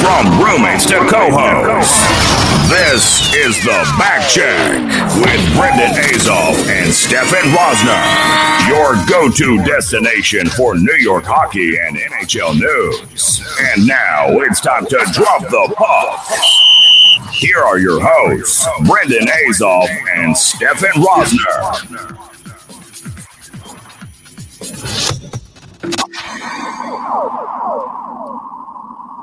From roommates to co-hosts, this is the Back Check with Brendan Azoff and Stefen Rosner, your go-to destination for New York hockey and NHL news. And now it's time to drop the puck. Here are your hosts, Brendan Azoff and Stefen Rosner.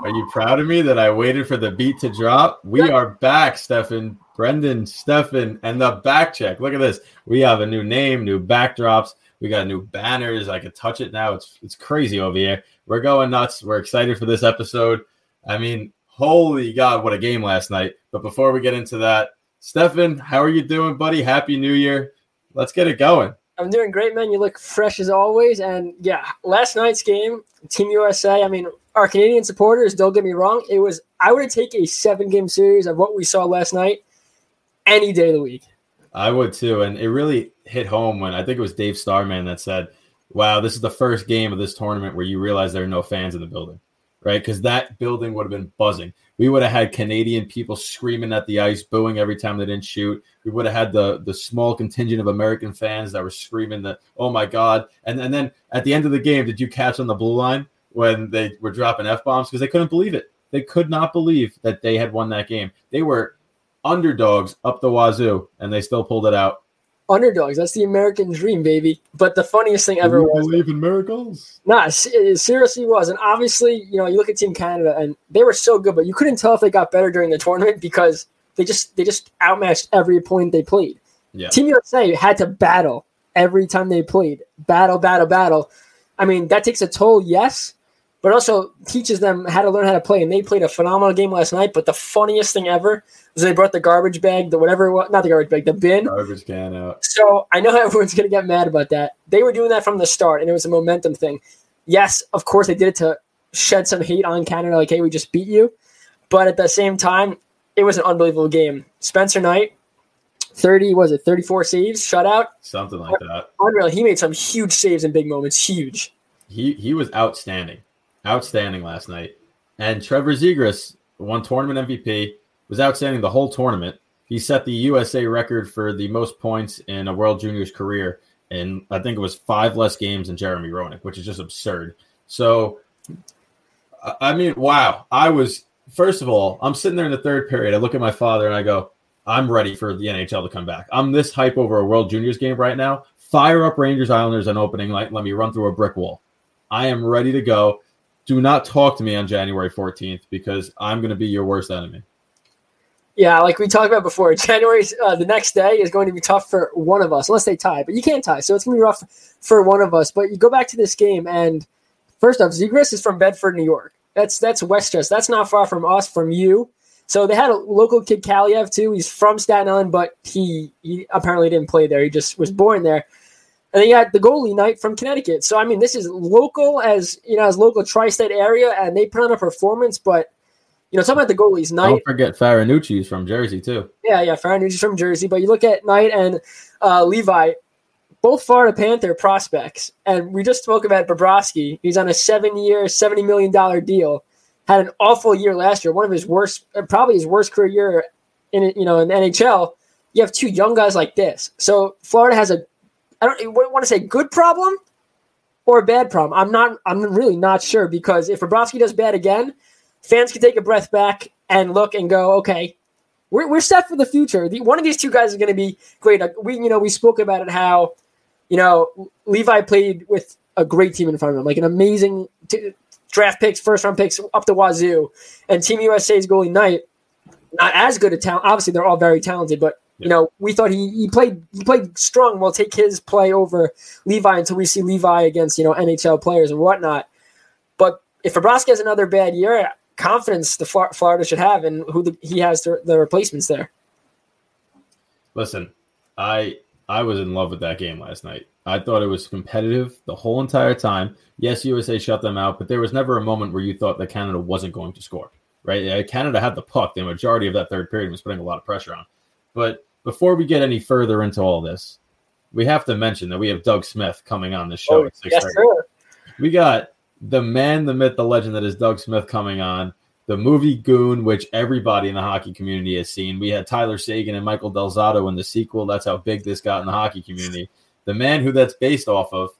Are you proud of me that I waited for the beat to drop? We are back, Stefen, Brendan, Stefen, and the back check. Look at this. We have a new name, new backdrops. We got new banners. I can touch it now. It's it's crazy over here. We're going nuts. We're excited for this episode. I mean, holy God, what a game last night. But before we get into that, Stefen, how are you doing, buddy? Happy New Year. Let's get it going. I'm doing great, man. You look fresh as always. And yeah, last night's game, Team USA, I mean, our Canadian supporters, don't get me wrong, it was I would take a seven game series of what we saw last night any day of the week. I would too. And it really hit home when I think it was Dave Starman that said, Wow, this is the first game of this tournament where you realize there are no fans in the building. Right? Because that building would have been buzzing. We would have had Canadian people screaming at the ice, booing every time they didn't shoot. We would have had the the small contingent of American fans that were screaming that, oh my God. And and then at the end of the game, did you catch on the blue line? When they were dropping f bombs because they couldn't believe it. They could not believe that they had won that game. They were underdogs up the wazoo, and they still pulled it out. Underdogs. That's the American dream, baby. But the funniest thing ever was believe in miracles. Nah, uh, it seriously was. And obviously, you know, you look at Team Canada, and they were so good, but you couldn't tell if they got better during the tournament because they just they just outmatched every opponent they played. Yeah. Team USA had to battle every time they played. Battle, battle, battle. I mean, that takes a toll, yes, but also teaches them how to learn how to play. And they played a phenomenal game last night. But the funniest thing ever was they brought the garbage bag, the whatever, it was, not the garbage bag, the bin, garbage can out. So I know everyone's going to get mad about that. They were doing that from the start, and it was a momentum thing. Yes, of course they did it to shed some hate on Canada, like, hey, we just beat you. But at the same time, it was an unbelievable game. Spencer Knight, 30, was it 34 saves, shutout? Something like that. Unreal. He made some huge saves in big moments. Huge. He he was outstanding outstanding last night. And Trevor Zegras won tournament MVP, was outstanding the whole tournament. He set the USA record for the most points in a World Juniors career, and I think it was five less games than Jeremy Roenick, which is just absurd. So, I mean, wow! I was first of all, I'm sitting there in the third period. I look at my father and I go, "I'm ready for the NHL to come back. I'm this hype over a World Juniors game right now. Fire up Rangers Islanders on opening night. Let me run through a brick wall. I am ready to go do not talk to me on January 14th because I'm going to be your worst enemy. Yeah, like we talked about before, January, uh, the next day is going to be tough for one of us, unless they tie, but you can't tie. So it's going to be rough for one of us. But you go back to this game, and first off, Zegras is from Bedford, New York. That's that's Westchester. That's not far from us, from you. So they had a local kid, Kaliyev, too. He's from Staten Island, but he, he apparently didn't play there. He just was born there. And then you got the goalie Knight from Connecticut. So I mean, this is local as you know, as local tri-state area, and they put on a performance. But you know, talking about the goalies, Knight. Don't forget Farinacci's from Jersey too. Yeah, yeah, Farinacci's from Jersey. But you look at Knight and uh, Levi, both Florida Panther prospects, and we just spoke about Bobrovsky. He's on a seven-year, seventy million dollar deal. Had an awful year last year, one of his worst, probably his worst career year in you know in the NHL. You have two young guys like this, so Florida has a I don't want to say good problem or a bad problem. I'm not. I'm really not sure because if Bobrovsky does bad again, fans can take a breath back and look and go, okay, we're, we're set for the future. The, one of these two guys is going to be great. We you know we spoke about it how you know Levi played with a great team in front of him, like an amazing t- draft picks, first round picks up the wazoo, and Team USA's goalie Knight not as good a talent. Obviously, they're all very talented, but you know, we thought he, he played he played strong. We'll take his play over Levi until we see Levi against you know NHL players and whatnot. But if Bobrovsky has another bad year, confidence the Florida should have and who the, he has the, the replacements there. Listen, I I was in love with that game last night. I thought it was competitive the whole entire time. Yes, USA shut them out, but there was never a moment where you thought that Canada wasn't going to score. Right? Canada had the puck the majority of that third period was putting a lot of pressure on. But before we get any further into all this, we have to mention that we have Doug Smith coming on the show oh, at yes, sir. We got the man, the myth, the legend that is Doug Smith coming on. The movie Goon, which everybody in the hockey community has seen. We had Tyler Seguin and Michael Del Zotto in the sequel. That's how big this got in the hockey community. The man who that's based off of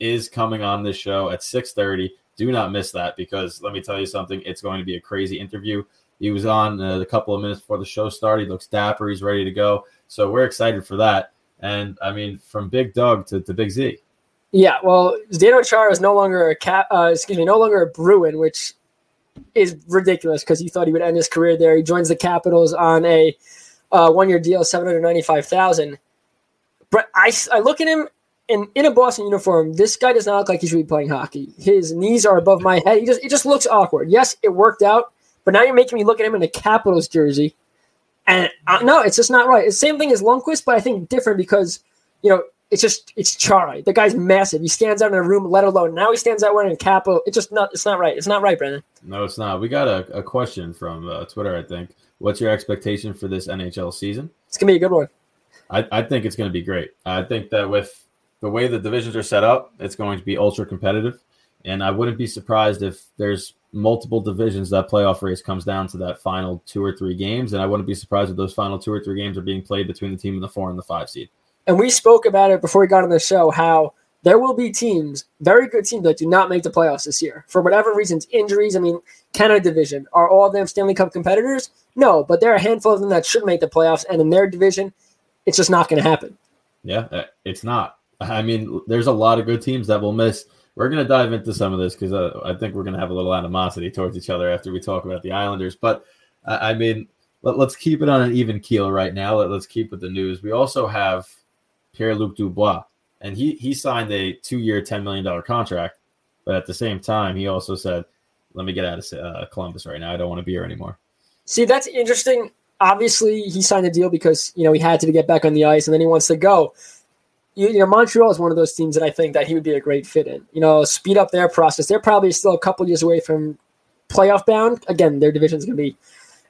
is coming on this show at 6:30. Do not miss that because let me tell you something. It's going to be a crazy interview. He was on uh, a couple of minutes before the show started. He looks dapper. He's ready to go. So we're excited for that. And I mean, from Big Doug to, to Big Z. Yeah, well, Zdeno Chara is no longer a cap. Uh, excuse me, no longer a Bruin, which is ridiculous because he thought he would end his career there. He joins the Capitals on a uh, one-year deal, seven hundred ninety-five thousand. But I, I look at him in in a Boston uniform. This guy does not look like he should be playing hockey. His knees are above my head. He just it just looks awkward. Yes, it worked out, but now you're making me look at him in a Capitals jersey, and uh, no, it's just not right. It's the same thing as Lundqvist, but I think different because you know it's just it's Chara. The guy's massive. He stands out in a room, let alone now he stands out wearing a capo. It's just not. It's not right. It's not right, Brendan. No, it's not. We got a, a question from uh, Twitter. I think. What's your expectation for this NHL season? It's gonna be a good one. I, I think it's gonna be great. I think that with the way the divisions are set up, it's going to be ultra competitive, and I wouldn't be surprised if there's multiple divisions that playoff race comes down to that final two or three games, and I wouldn't be surprised if those final two or three games are being played between the team in the four and the five seed. And we spoke about it before we got on the show how there will be teams, very good teams, that do not make the playoffs this year for whatever reasons, injuries. I mean, Canada division are all of them Stanley Cup competitors? No, but there are a handful of them that should make the playoffs, and in their division, it's just not going to happen. Yeah, uh, it's not. I mean, there's a lot of good teams that will miss. We're going to dive into some of this because uh, I think we're going to have a little animosity towards each other after we talk about the Islanders. But uh, I mean, let, us keep it on an even keel right now. Let, let's keep with the news. We also have Pierre Luc Dubois, and he he signed a two year, ten million dollar contract. But at the same time, he also said, "Let me get out of uh, Columbus right now. I don't want to be here anymore." See, that's interesting. Obviously, he signed a deal because you know he had to get back on the ice, and then he wants to go. You, you know, Montreal is one of those teams that I think that he would be a great fit in. You know, speed up their process. They're probably still a couple years away from playoff bound. Again, their division is going to be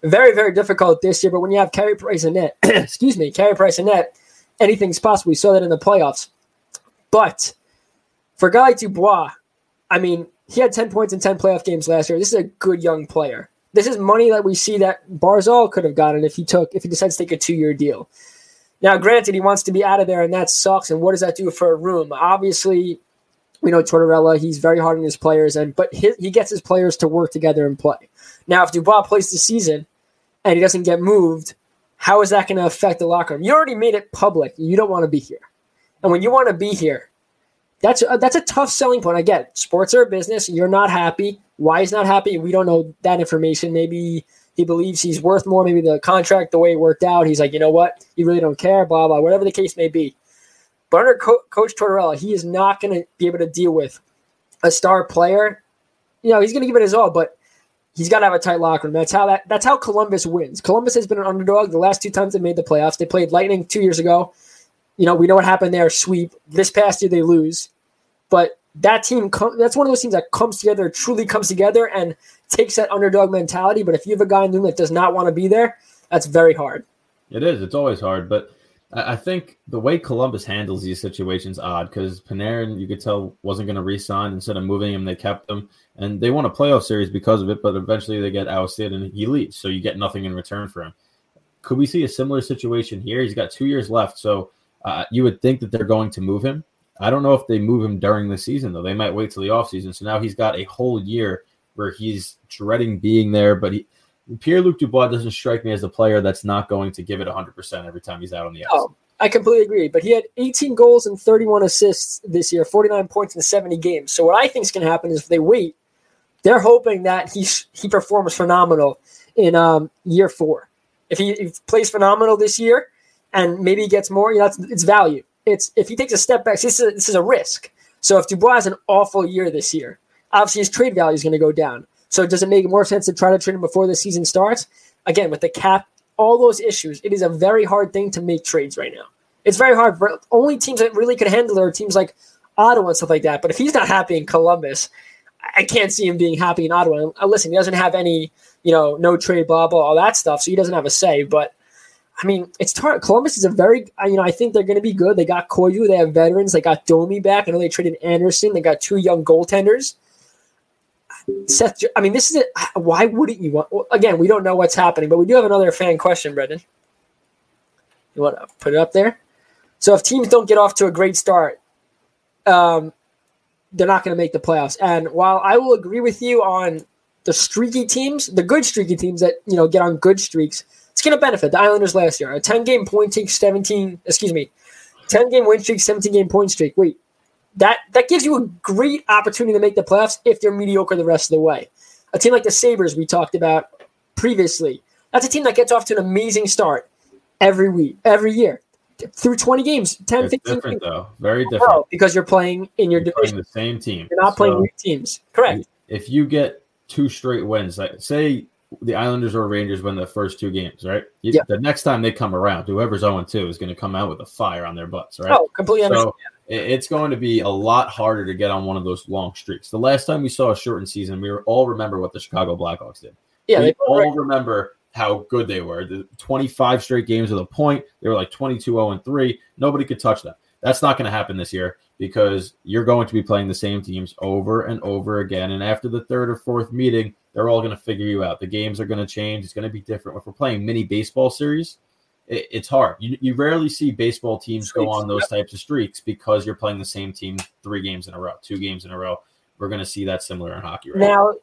very, very difficult this year. But when you have Carey Price and net, excuse me, Carey Price and net, anything's possible. We saw that in the playoffs. But for guy Dubois, I mean, he had 10 points in 10 playoff games last year. This is a good young player. This is money that we see that Barzal could have gotten if he took if he decides to take a two-year deal. Now, granted, he wants to be out of there, and that sucks. And what does that do for a room? Obviously, we know Tortorella. He's very hard on his players, and but his, he gets his players to work together and play. Now, if Dubois plays the season and he doesn't get moved, how is that going to affect the locker room? You already made it public. You don't want to be here. And when you want to be here, that's a, that's a tough selling point. I get it. Sports are a business. You're not happy. Why he's not happy, we don't know that information. Maybe he believes he's worth more. Maybe the contract, the way it worked out, he's like, you know what? You really don't care, blah, blah, whatever the case may be. But under Co- Coach Tortorella, he is not going to be able to deal with a star player. You know, he's going to give it his all, but he's got to have a tight locker room. That's how that that's how Columbus wins. Columbus has been an underdog the last two times they made the playoffs. They played Lightning two years ago. You know, we know what happened there. Sweep. This past year they lose, but that team that's one of those teams that comes together, truly comes together, and takes that underdog mentality. But if you have a guy in the room that does not want to be there, that's very hard. It is. It's always hard, but I think the way Columbus handles these situations odd because Panarin, you could tell, wasn't going to re-sign. Instead of moving him, they kept him, and they won a playoff series because of it. But eventually, they get ousted, and he leaves, so you get nothing in return for him. Could we see a similar situation here? He's got two years left, so uh, you would think that they're going to move him. I don't know if they move him during the season though. They might wait till the offseason. So now he's got a whole year where he's dreading being there, but he Pierre Luc Dubois doesn't strike me as a player that's not going to give it 100% every time he's out on the ice. Oh, I completely agree. But he had 18 goals and 31 assists this year, 49 points in 70 games. So what I think is going to happen is if they wait, they're hoping that he he performs phenomenal in um, year four. If he, if he, plays phenomenal this year and maybe gets more, you know, it's, it's value. It's if he takes a step back, this is a, this is a risk. So if Dubois has an awful year this year, obviously his trade value is going to go down. So does it make more sense to try to trade him before the season starts? Again, with the cap, all those issues, it is a very hard thing to make trades right now. It's very hard. Only teams that really could handle it are teams like Ottawa and stuff like that. But if he's not happy in Columbus, I can't see him being happy in Ottawa. Uh, listen, he doesn't have any, you know, no trade, blah blah, all that stuff. So he doesn't have a say. But I mean, it's. Columbus is a very, you know, I think they're going to be good. They got Koyu, they have veterans, they got Domi back. I know they traded Anderson. They got two young goaltenders. Seth, I mean, this is it. Why wouldn't you want? Well, again, we don't know what's happening, but we do have another fan question, Brendan. You want to put it up there? So if teams don't get off to a great start, um, they're not going to make the playoffs. And while I will agree with you on the streaky teams, the good streaky teams that you know get on good streaks, it's going to benefit the Islanders last year. A ten game point streak, seventeen. Excuse me, ten game win streak, seventeen game point streak. Wait, that that gives you a great opportunity to make the playoffs if they're mediocre the rest of the way. A team like the Sabres we talked about previously, that's a team that gets off to an amazing start every week, every year. Through 20 games, 10, It's 15 different games. though. Very different. Because you're playing in your You're playing division. the same team. You're not playing new teams. Correct. if you get two straight wins, like say the Islanders or Rangers win the first two games, right? Yeah. The next time they come around, whoever's 0 2 is going to come out with a fire on their butts, right? Oh, completely understand. So it's going to be a lot harder to get on one of those long streaks. The last time we saw a shortened season, we all remember what the Chicago Blackhawks did. yeah, we they all remember how good they were. The 25 straight games with a point. They were like 22 0 and 3. Nobody could touch them. That's not going to happen this year because you're going to be playing the same teams over and over again. And after the third or fourth meeting, they're all going to figure you out. The games are going to change. It's going to be different. If we're playing mini baseball series, it, it's hard. You, you rarely see baseball teams go on those types of streaks because you're playing the same team three games in a row, two games in a row. We're going to see that similar in hockey right now. Now,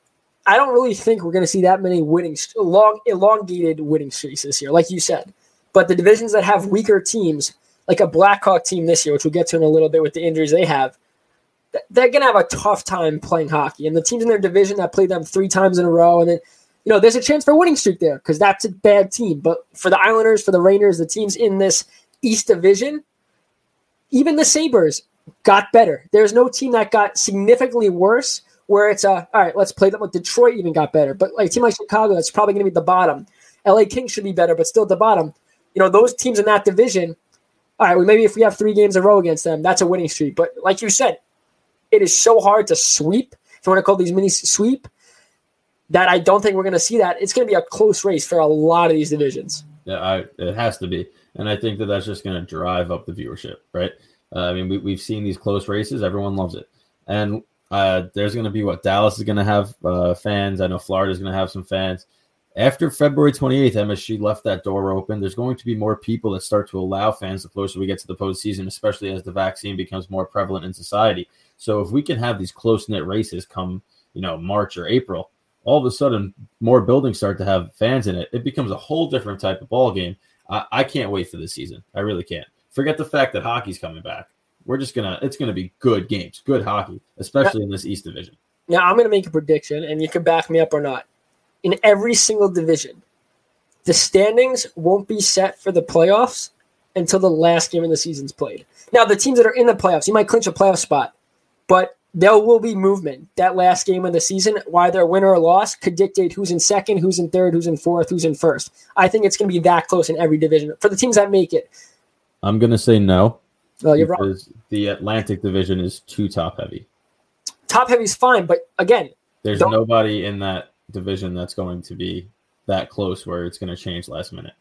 I don't really think we're going to see that many winning, long, elongated winning streaks this year, like you said. But the divisions that have weaker teams, like a Blackhawk team this year, which we'll get to in a little bit with the injuries they have, they're going to have a tough time playing hockey. And the teams in their division that played them three times in a row, and then, you know, there's a chance for a winning streak there because that's a bad team. But for the Islanders, for the Rangers, the teams in this East Division, even the Sabres got better. There's no team that got significantly worse where it's a all right, let's play them with Detroit even got better. But like a team like Chicago, that's probably gonna be the bottom. LA Kings should be better, but still at the bottom. You know, those teams in that division, all right, well, maybe if we have three games in a row against them, that's a winning streak. But like you said, it is so hard to sweep, if you want to call these mini sweep, that I don't think we're gonna see that. It's gonna be a close race for a lot of these divisions. Yeah, I, it has to be, and I think that that's just going to drive up the viewership, right? Uh, I mean, we, we've seen these close races; everyone loves it, and uh, there's going to be what Dallas is going to have uh, fans. I know Florida's going to have some fans. After February 28th, MSG left that door open. There's going to be more people that start to allow fans the closer we get to the postseason, especially as the vaccine becomes more prevalent in society. So if we can have these close knit races come, you know, March or April, all of a sudden more buildings start to have fans in it. It becomes a whole different type of ball game. I, I can't wait for the season. I really can't. Forget the fact that hockey's coming back. We're just gonna. It's gonna be good games, good hockey, especially in this East Division. Now I'm to make a prediction, and you can back me up or not. In every single division, the standings won't be set for the playoffs until the last game of the season's played. Now, the teams that are in the playoffs, you might clinch a playoff spot, but there will be movement. That last game of the season, whether a winner or loss, could dictate who's in second, who's in third, who's in fourth, who's in first. I think it's going to be that close in every division for the teams that make it. I'm gonna say no Oh, you're wrong. the Atlantic Division is too top heavy. Top heavy is fine, but again, There's nobody in that division that's going to be that close where it's going to change last minute.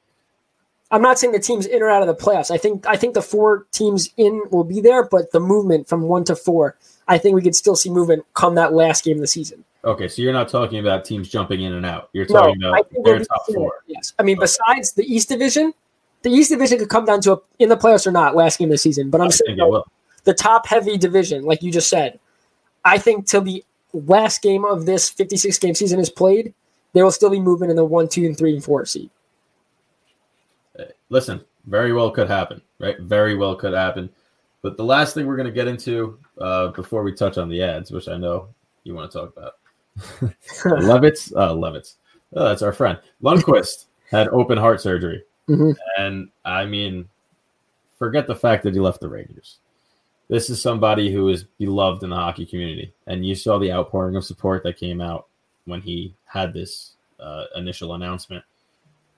I'm not saying the teams in or out of the playoffs. I think I think the four teams in will be there, but the movement from one to four, I think we could still see movement come that last game of the season. Okay, so you're not talking about teams jumping in and out. You're talking I about their top four. Yes, I mean besides the East Division, the East Division could come down to a, in the playoffs or not last game of the season. But I'm I saying think it will. the top heavy division, like you just said, I think till the last game of this 56 game season is played, there will still be movement in the one, two, and three and four seed. Listen, very well could happen, right? Very well could happen. But the last thing we're going to get into uh, before we touch on the ads, which I know you want to talk about, Levitz, uh, Levitz, oh, that's our friend Lundqvist had open heart surgery, Mhm. and I mean, forget the fact that he left the Rangers. This is somebody who is beloved in the hockey community, and you saw the outpouring of support that came out when he had this uh, initial announcement.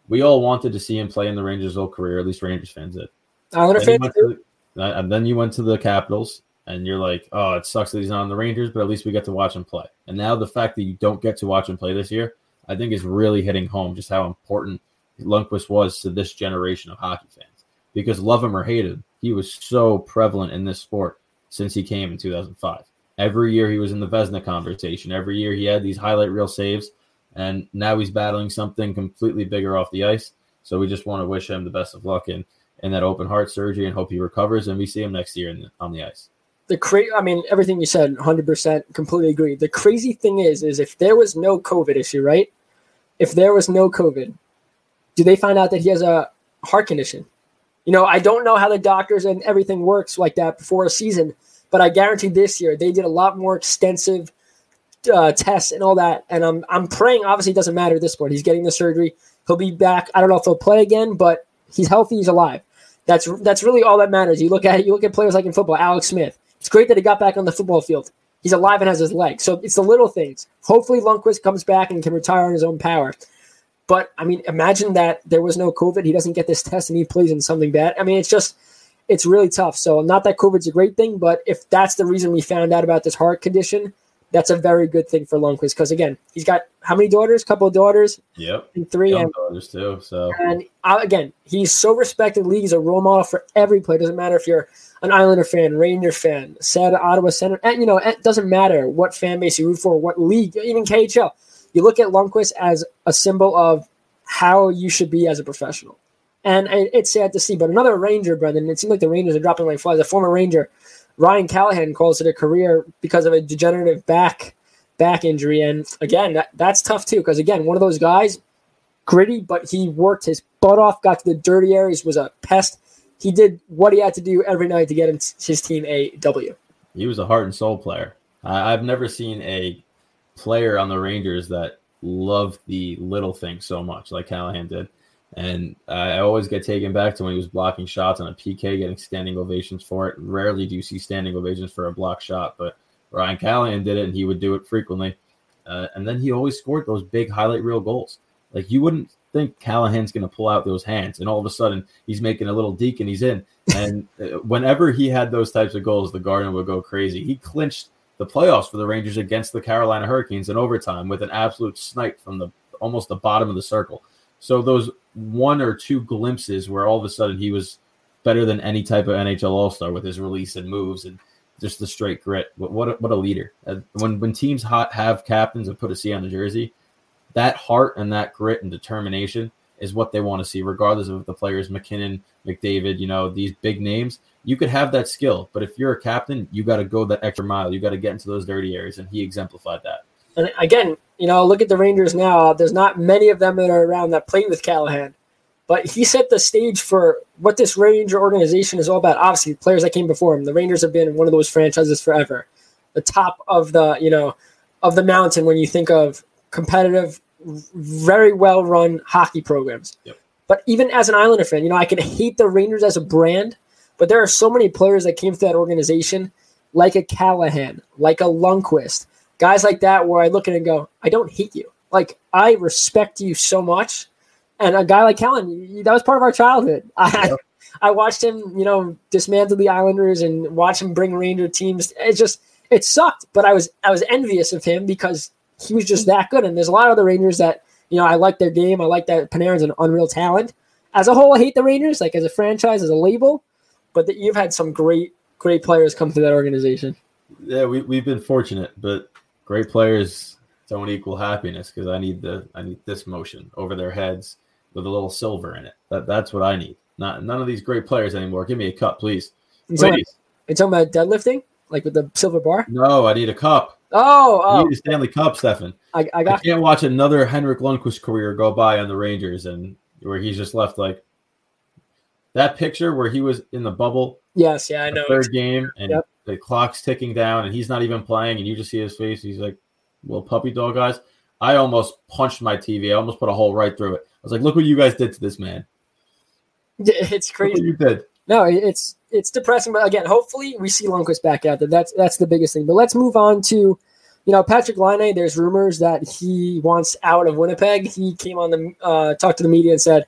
We all wanted to see him play in the Rangers' whole career, at least Rangers fans did. Islander fans went too. to uh, and then you went to the Capitals, and you're like, "Oh, it sucks that he's not on the Rangers, but at least we get to watch him play." And now the fact that you don't get to watch him play this year, I think is really hitting home just how important Lundqvist was to this generation of hockey fans. Because love him or hate him, he was so prevalent in this sport since he came in 2005. Every year he was in the Vezina conversation. Every year he had these highlight reel saves, and now he's battling something completely bigger off the ice. So we just want to wish him the best of luck in in that open heart surgery and hope he recovers and we see him next year the, on the ice. the cra- I mean, everything you said, hundred percent, completely agree. The crazy thing is, is if there was no COVID issue, right? If there was no COVID, do they find out that he has a heart condition? You know, I don't know how the doctors and everything works like that before a season, but I guarantee this year they did a lot more extensive uh, tests and all that. And I'm I'm praying. Obviously, it doesn't matter at this point. He's getting the surgery. He'll be back. I don't know if he'll play again, but he's healthy. He's alive. That's that's really all that matters. You look at it. You look at players like in football, Alex Smith. It's great that he got back on the football field. He's alive and has his legs. So it's the little things. Hopefully, Lundqvist comes back and can retire on his own power. But I mean, imagine that there was no COVID. He doesn't get this test and he plays in something bad. I mean, it's just, it's really tough. So, not that COVID's a great thing, but if that's the reason we found out about this heart condition, that's a very good thing for Lundqvist. Because again, he's got how many daughters? couple of daughters, Yep. and three. Young And, daughters too. So and uh, again, he's so respected. League He's a role model for every player. Doesn't matter if you're an Islander fan, Ranger fan, sad Ottawa Center. And you know, it doesn't matter what fan base you root for, what league, even KHL. You look at Lundqvist as a symbol of how you should be as a professional. And it's sad to see. But another Ranger, Brendan, it seems like the Rangers are dropping like flies. A former Ranger, Ryan Callahan, calls it a career because of a degenerative back back injury. And again, that, that's tough too. Because again, one of those guys, gritty, but he worked his butt off, got to the dirty areas, was a pest. He did what he had to do every night to get his team a W. he was a heart and soul player. I've never seen a player on the Rangers that loved the little things so much like Callahan did. And I always get taken back to when he was blocking shots on a PK, getting standing ovations for it. Rarely do you see standing ovations for a block shot, but Ryan Callahan did it, and he would do it frequently. Uh, and then he always scored those big highlight reel goals. Like you wouldn't think Callahan's going to pull out those hands, and all of a sudden he's making a little deke and he's in. And uh, whenever he had those types of goals, the Garden would go crazy. He clinched the playoffs for the Rangers against the Carolina Hurricanes in overtime with an absolute snipe from the almost the bottom of the circle. So those one or two glimpses where all of a sudden he was better than any type of NHL All Star with his release and moves and just the straight grit. What what a, what a leader! Uh, When when teams ha- have captains and put a C on the jersey, that heart and that grit and determination is what they want to see, regardless of the players MacKinnon, McDavid, you know these big names. You could have that skill, but if you're a captain, you got to go that extra mile. You got to get into those dirty areas, and he exemplified that. And again, you know, look at the Rangers now. There's not many of them that are around that played with Callahan. But he set the stage for what this Ranger organization is all about. Obviously, players that came before him. The Rangers have been one of those franchises forever. The top of the, you know, of the mountain when you think of competitive, very well run hockey programs. Yep. But even as an Islander fan, you know, I can hate the Rangers as a brand, but there are so many players that came through that organization, like a Callahan, like a Lundqvist, guys like that, where I look at it and go, I don't hate you. Like I respect you so much, and a guy like Callahan, that was part of our childhood. I, I watched him, you know, dismantle the Islanders and watch him bring Ranger teams. It just it sucked, but I was I was envious of him because he was just mm. that good. And there's a lot of other Rangers that you know I like their game. I like that Panarin's an unreal talent. As a whole, I hate the Rangers, like as a franchise, as a label. But that you've had some great great players come through that organization. Yeah, we we've been fortunate, but great players don't equal happiness because I need the I need this motion over their heads with a little silver in it. That that's what I need. Not none of these great players anymore. Give me a cup, please. It's talking, Please. it's talking about deadlifting, like with the silver bar. No, I need a cup. Oh, I oh need a Stanley Cup, Stefen. I, I I can't watch another Henrik Lundqvist career go by on the Rangers and where he's just left like that picture where he was in the bubble yes, yeah, I know. third game and Yep. the clock's ticking down and he's not even playing and you just see his face. He's like, little puppy dog guys. I almost punched my TV. I almost put a hole right through it. I was like, look what you guys did to this man. It's crazy. you did. No, it's it's depressing, but again, hopefully we see Lundqvist back out there. That's that's the biggest thing. But let's move on to, you know, Patrik Laine. There's rumors that he wants out of Winnipeg. He came on the uh, talked to the media and said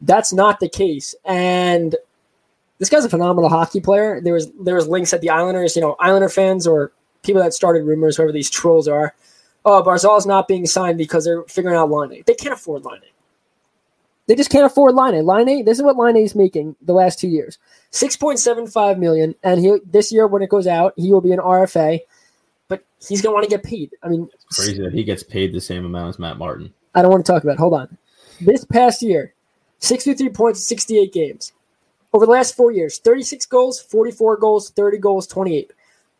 that's not the case. And this guy's a phenomenal hockey player. There was there was links at the Islanders. You know, Islander fans or people that started rumors, whoever these trolls are. Oh, Barzal's not being signed because they're figuring out Laine. They can't afford Laine. They just can't afford Laine. Laine, this is what Laine is making the last two years. Six point seven five million, and he this year when it goes out, he will be an RFA, but he's gonna want to get paid. I mean, Crazy that he gets paid the same amount as Matt Martin. I don't want to talk about. It. Hold on. This past year, sixty-three points, sixty-eight games. Over the last four years, thirty-six goals, forty-four goals, thirty goals, twenty-eight.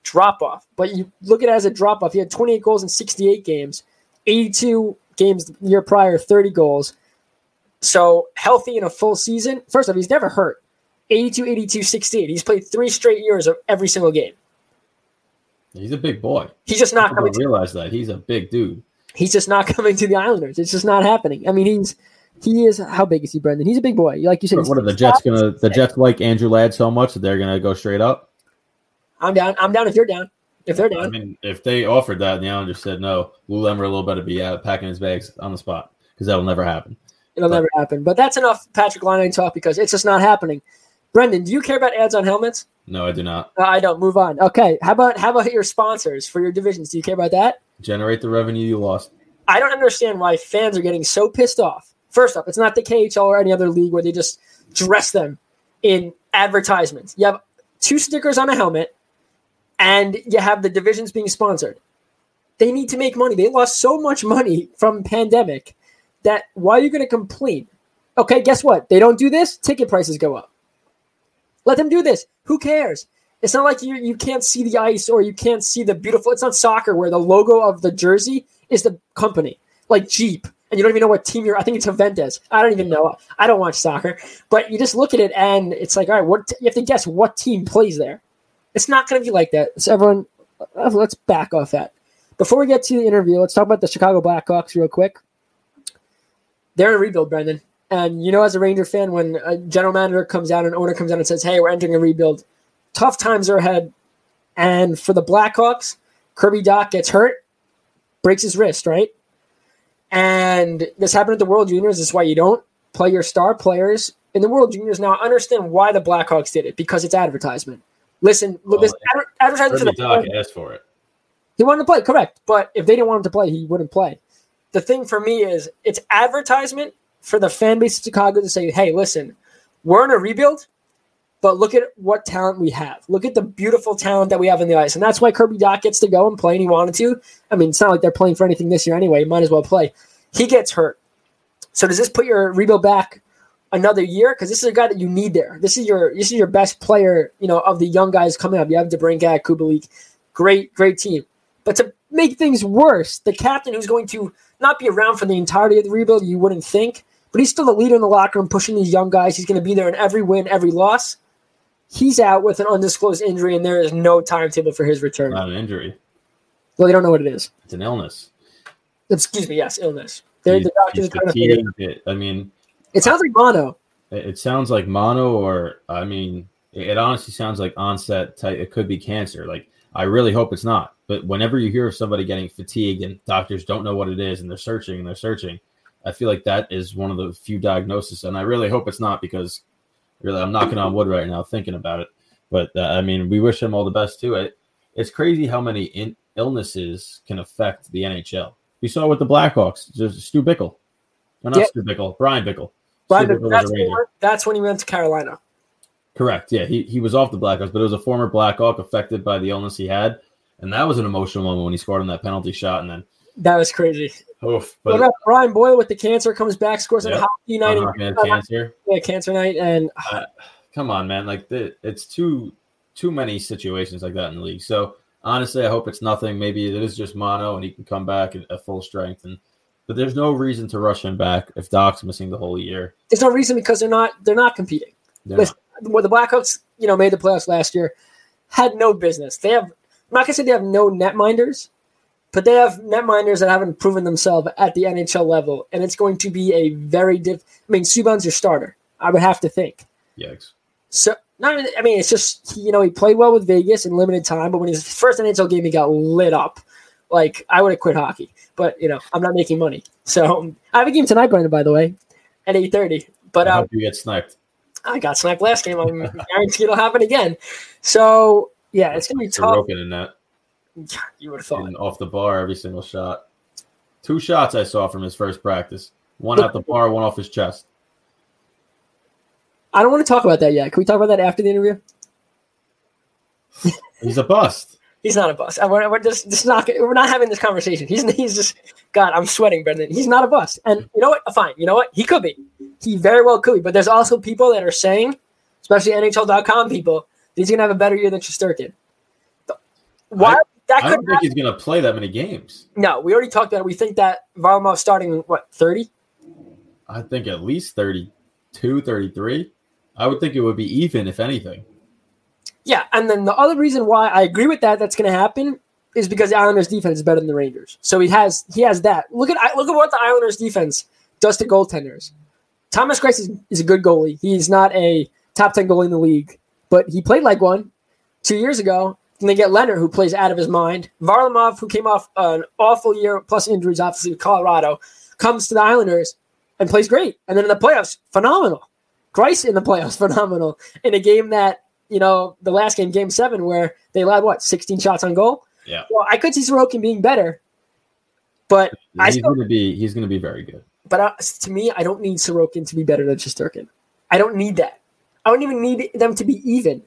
Drop off, but you look at it as a drop off. He had twenty-eight goals in sixty-eight games, eighty-two games the year prior, thirty goals. So healthy in a full season. First off, he's never hurt. 82, 82, 68. He's played three straight years of every single game. He's a big boy. He's just not People coming. don't To, realize that he's a big dude. he's just not coming to the Islanders. It's just not happening. I mean, he's he is. How big is he, Brendan? He's a big boy. Like you said, What, are the Jets gonna? The Jets like Andrew Ladd so much that they're gonna go straight up. I'm down. I'm down if you're down. If they're down. I mean, if they offered that and the Islanders said no, Lou Lamoriello better be out packing his bags on the spot because that'll never happen. it'll never happen. But that's enough Patrik Laine talk because it's just not happening. Brendan, do you care about ads on helmets? No, I do not. Uh, I don't. Move on. Okay. How about how about your sponsors for your divisions? Do you care about that? Generate the revenue you lost. I don't understand why fans are getting so pissed off. First off, it's not the KHL or any other league where they just dress them in advertisements. You have two stickers on a helmet, and you have the divisions being sponsored. They need to make money. They lost so much money from pandemic that why are you going to complain? Okay, guess what? They don't do this. Ticket prices go up. Let them do this. Who cares? It's not like you you can't see the ice or you can't see the beautiful. It's not soccer where the logo of the jersey is the company, like Jeep, and you don't even know what team you're. I think it's Juventus. I don't even know. I don't watch soccer, but you just look at it and it's like, all right, what you have to guess what team plays there. It's not going to be like that. So everyone, uh, let's back off that. Before we get to the interview, let's talk about the Chicago Blackhawks real quick. They're in rebuild, Brendan. And you know, as a Ranger fan, when a general manager comes out and owner comes out and says, "Hey, we're entering a rebuild," tough times are ahead. And for the Blackhawks, Kirby Dach gets hurt, breaks his wrist, right? And this happened at the World Juniors. This is why you don't play your star players in the World Juniors. Now, I understand why the Blackhawks did it because it's advertisement. Listen, look, oh, this adver- advertisement Kirby the Doc asked for it. he wanted to play, correct. But if they didn't want him to play, he wouldn't play. The thing for me is it's advertisement for the fan base of Chicago to say, hey, listen, we're in a rebuild, but look at what talent we have. Look at the beautiful talent that we have in the ice. And that's why Kirby Dach gets to go and play and he wanted to. I mean, it's not like they're playing for anything this year anyway. He Might as well play. He gets hurt. So does this put your rebuild back another year? Because this is a guy that you need there. This is your this is your best player, you know, of the young guys coming up. You have DeBrincat, Kubalik, great, great team. But to make things worse, the captain who's going to not be around for the entirety of the rebuild, you wouldn't think, but he's still the leader in the locker room, pushing these young guys. He's going to be there in every win, every loss. He's out with an undisclosed injury, and there is no timetable for his return. Not an injury. Well, they don't know what it is. It's an illness. Excuse me, yes, illness. They're, He's- the doctors trying to figure it. I mean, It sounds like mono. it sounds like mono, or I mean, it it honestly sounds like onset type. It could be cancer. Like I really hope it's not. But whenever you hear of somebody getting fatigued and doctors don't know what it is and they're searching and they're searching, I feel like that is one of the few diagnoses. And I really hope it's not because really I'm knocking on wood right now thinking about it. But uh, I mean, we wish him all the best too. It, it's crazy how many in, illnesses can affect the NHL. We saw with the Blackhawks, just Stu Bickell. No, not. Stu Bickell, Bryan Bickell. Stu Bickell that's, when, that's when he went to Carolina. Correct. Yeah, he, he was off the Blackhawks, but it was a former Blackhawk affected by the illness he had, and that was an emotional moment when he scored on that penalty shot, and then That was crazy. oof. What But about Brian Boyle with the cancer comes back, scores on hockey night, not gonna and, have cancer. yeah, cancer night, and Come on, man! Like the, it's too too many situations like that in the league. So honestly, I hope it's nothing. Maybe it is just mono, and he can come back at, at full strength. And but there's no reason to rush him back if Dach's missing the whole year. there's no reason because they're not they're not competing. They're Listen, well, the Blackhawks, you know, made the playoffs last year, had no business. They have I'm not gonna say they have no netminders, but they have netminders that haven't proven themselves at the NHL level, and it's going to be a very diff. I mean, Subban's your starter. I would have to think. Yikes! So, not even, I mean, it's just you know he played well with Vegas in limited time, but when his first NHL game, he got lit up. Like I would have quit hockey, but you know I'm not making money. So I have a game tonight, Brendan. By the way, at eight thirty. But I um, hope you get sniped. I got sniped last game. I'm guarantee it'll happen again. So yeah, it's gonna be tough. Sorokin in that. You would have thought. And off the bar every single shot. Two shots I saw from his first practice. One at the bar, one off his chest. I don't want to talk about that yet. Can we talk about that after the interview? He's a bust. He's not a bust. We're, we're just this is not. We're not having this conversation. He's he's just God. I'm sweating, Brendan. He's not a bust. And you know what? Fine. You know what? He could be. He very well could be. But there's also people that are saying, especially NHL.com people, that he's gonna have a better year than Shesterkin. Why? That I don't think he's going to play that many games. No, we already talked about it. We think that Varlamov starting what thirty. I think at least 32, 33. I would think it would be even, if anything. Yeah, and then the other reason why I agree with that that's going to happen is because the Islanders' defense is better than the Rangers. So he has he has that. Look at look at what the Islanders' defense does to goaltenders. Thomas Greiss is, is a good goalie. He's not a top ten goalie in the league, but he played like one two years ago. And they get Lehner, who plays out of his mind. Varlamov, who came off an awful year plus injuries, obviously with Colorado, comes to the Islanders and plays great. And then in the playoffs, phenomenal. Greiss in the playoffs, phenomenal. In a game that you know, the last game, game seven, where they allowed what, 16 shots on goal? Yeah. Well, I could see Sorokin being better, but I He's still, going to be he's going to be very good. but uh, to me, I don't need Sorokin to be better than Shesterkin. I don't need that. I don't even need them to be even.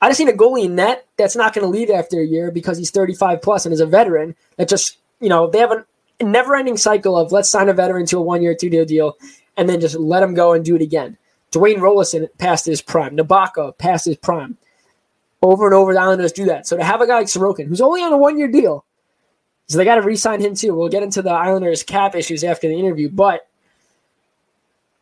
I just need a goalie in net that's not going to leave after a year because he's 35 plus and is a veteran that just, you know, they have a never ending cycle of let's sign a veteran to a one year, two year deal and then just let him go and do it again. Dwayne Roloson passed his prime. Nabokov passed his prime. Over and over, the Islanders do that. So to have a guy like Sorokin, who's only on a one year deal, so they got to re sign him too. We'll get into the Islanders cap issues after the interview, but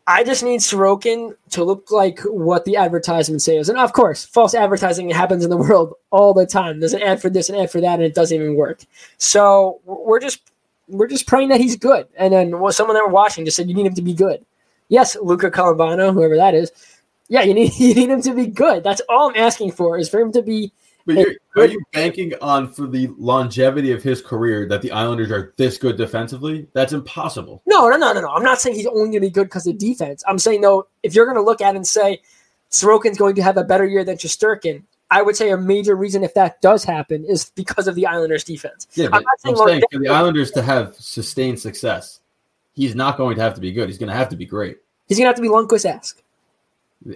I just need Sorokin to look like what the advertisement says. And of course, false advertising happens in the world all the time. There's an ad for this, an ad for that, and it doesn't even work. So we're just we're just praying that he's good. And then someone that we're watching just said you need him to be good. Yes, Luca Colombano, whoever that is. Yeah, you need you need him to be good. That's all I'm asking for is for him to be But you're, are you banking on for the longevity of his career that the Islanders are this good defensively? That's impossible. No, no, no, no, no. I'm not saying he's only going to be good because of defense. I'm saying though, if you're going to look at it and say Sorokin's going to have a better year than Shesterkin, I would say a major reason if that does happen is because of the Islanders' defense. Yeah, I'm but not saying I'm saying for the Islanders to have sustained success, he's not going to have to be good. He's going to have to be great. He's going to have to be Lundqvist-esque.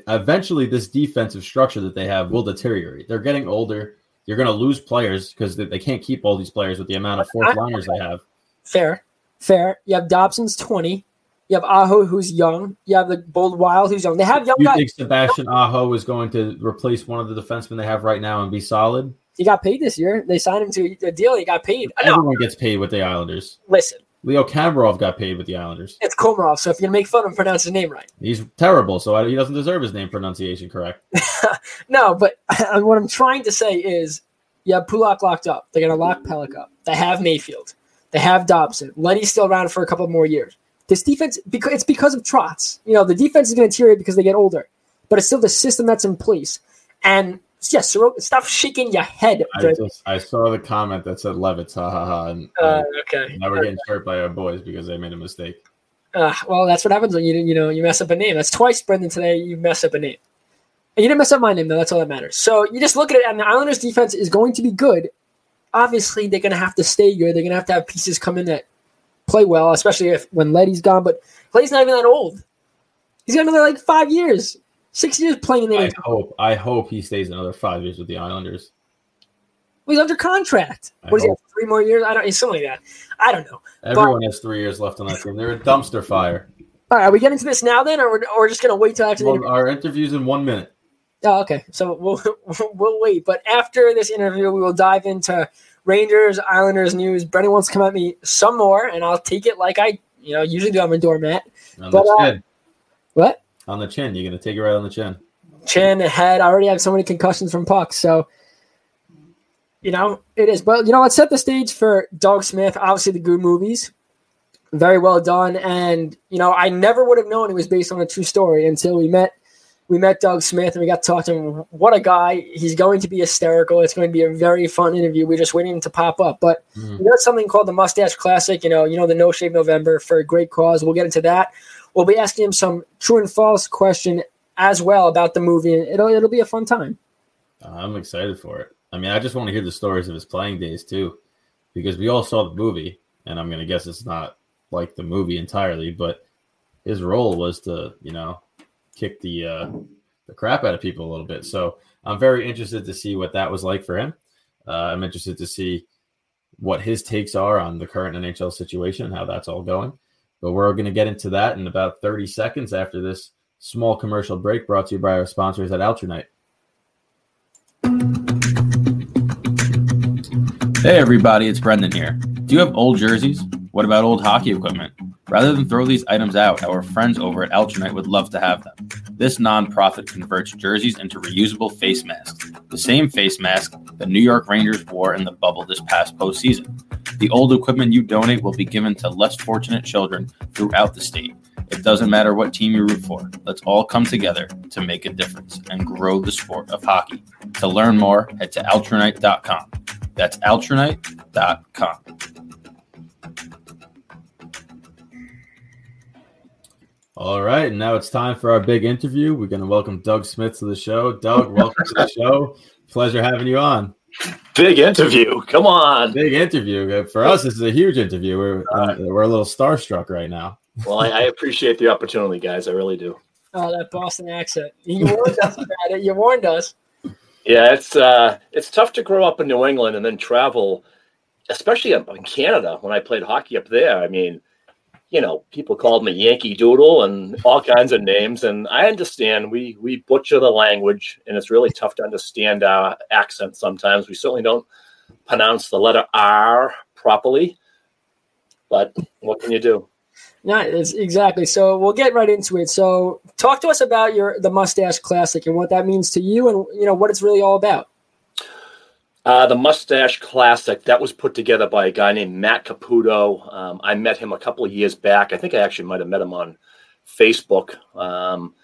Eventually, this defensive structure that they have will deteriorate. They're getting older. You're going to lose players because they, they can't keep all these players with the amount of fourth liners they have. Fair, fair. You have Dobson's 20. You have Aho, who's young. You have the Bode Wilde, who's young. They have young You guys. think Sebastian Aho is going to replace one of the defensemen they have right now and be solid? He got paid this year. They signed him to a deal. He got paid. Everyone gets paid with the Islanders. Listen, Leo Kamarov got paid with the Islanders. it's Komarov, so if you're going to make fun of him, pronounce his name right. He's terrible, so I, he doesn't deserve his name pronunciation correct. No, but what I'm trying to say is you have Pulock locked up. They're to lock Pelech up. They have Mayfield. They have Dobson. Leddy's still around for a couple more years. This defense, because it's because of Trotz. You know, the defense is going to deteriorate because they get older, but it's still the system that's in place. And yes, stop shaking your head. I just I saw the comment that said Levitz, ha ha ha, and Uh, okay. now we're getting hurt by our boys because they made a mistake. Uh, well, that's what happens when you you know you mess up a name. That's twice, Brendan. Today you mess up a name, and you didn't mess up my name though. That's all that matters. So you just look at it, and the Islanders' defense is going to be good. Obviously, they're going to have to stay good. They're going to have to have pieces come in that play well, especially if when Leddy's gone. But Leddy's not even that old. He's got another like five years, six years playing in the I hope I hope he stays another five years with the Islanders. He's under contract. I What is he? hope. have, Three more years? I don't. He's something like that. I don't know. Everyone has three years left on that team. They're a dumpster fire. All right, are we getting to this now then, or we're, or we're just going to wait till after the interview? our interview's in one minute. Oh, okay. So we'll we'll wait. But after this interview, we will dive into Rangers, Islanders news. Brendan wants to come at me some more, and I'll take it like I you know usually do. I'm a doormat. But, uh. What? On the chin. You're gonna take it right on the chin. Chin, head. I already have so many concussions from pucks, so you know it is. But you know, let's set the stage for Doug Smith. Obviously, the good movies, very well done. And you know, I never would have known it was based on a true story until we met we met Doug Smith and we got to talk to him. What a guy! He's going to be hysterical. It's going to be a very fun interview. We're just waiting to pop up. But mm. we got something called the Mustache Classic. You know, you know the No Shave November for a great cause. We'll get into that. We'll be asking him some true and false question as well about the movie, and it'll it'll be a fun time. I'm excited for it. I mean, I just want to hear the stories of his playing days too, because we all saw the movie, and I'm gonna guess it's not like the movie entirely, but his role was to you know kick the uh, the crap out of people a little bit. So I'm very interested to see what that was like for him. Uh, I'm interested to see what his takes are on the current NHL situation and how that's all going. But we're going to get into that in about 30 seconds after this small commercial break brought to you by our sponsors at Alternate. Hey, everybody, it's Brendan here. Do you have old jerseys? What about old hockey equipment? Rather than throw these items out, our friends over at Alternate would love to have them. This nonprofit converts jerseys into reusable face masks, the same face mask the New York Rangers wore in the bubble this past postseason. The old equipment you donate will be given to less fortunate children throughout the state. It doesn't matter what team you root for. Let's all come together to make a difference and grow the sport of hockey. To learn more, head to alternate.com. That's alternate.com. All right, and now it's time for our big interview. We're going to welcome Doug Smith to the show. Doug, welcome to the show. Pleasure having you on. Big interview. Come on. Big interview. For us, this is a huge interview. We're, uh, we're a little starstruck right now. Well, I, I, appreciate the opportunity, guys. I really do. Oh, that Boston accent. You warned us about it. You warned us. Yeah, it's uh, it's tough to grow up in New England and then travel, especially in Canada when I played hockey up there. I mean, you know, people called me Yankee Doodle and all kinds of names, and I understand we we butcher the language, and it's really tough to understand our accent sometimes. We certainly don't pronounce the letter R properly, but what can you do? No, it's exactly. So we'll get right into it. So talk to us about your the Mustache Classic and what that means to you, and you know what it's really all about. Uh, the Mustache Classic that was put together by a guy named Matt Caputo. Um, I met him a couple of years back. I think I actually might have met him on Facebook. Um,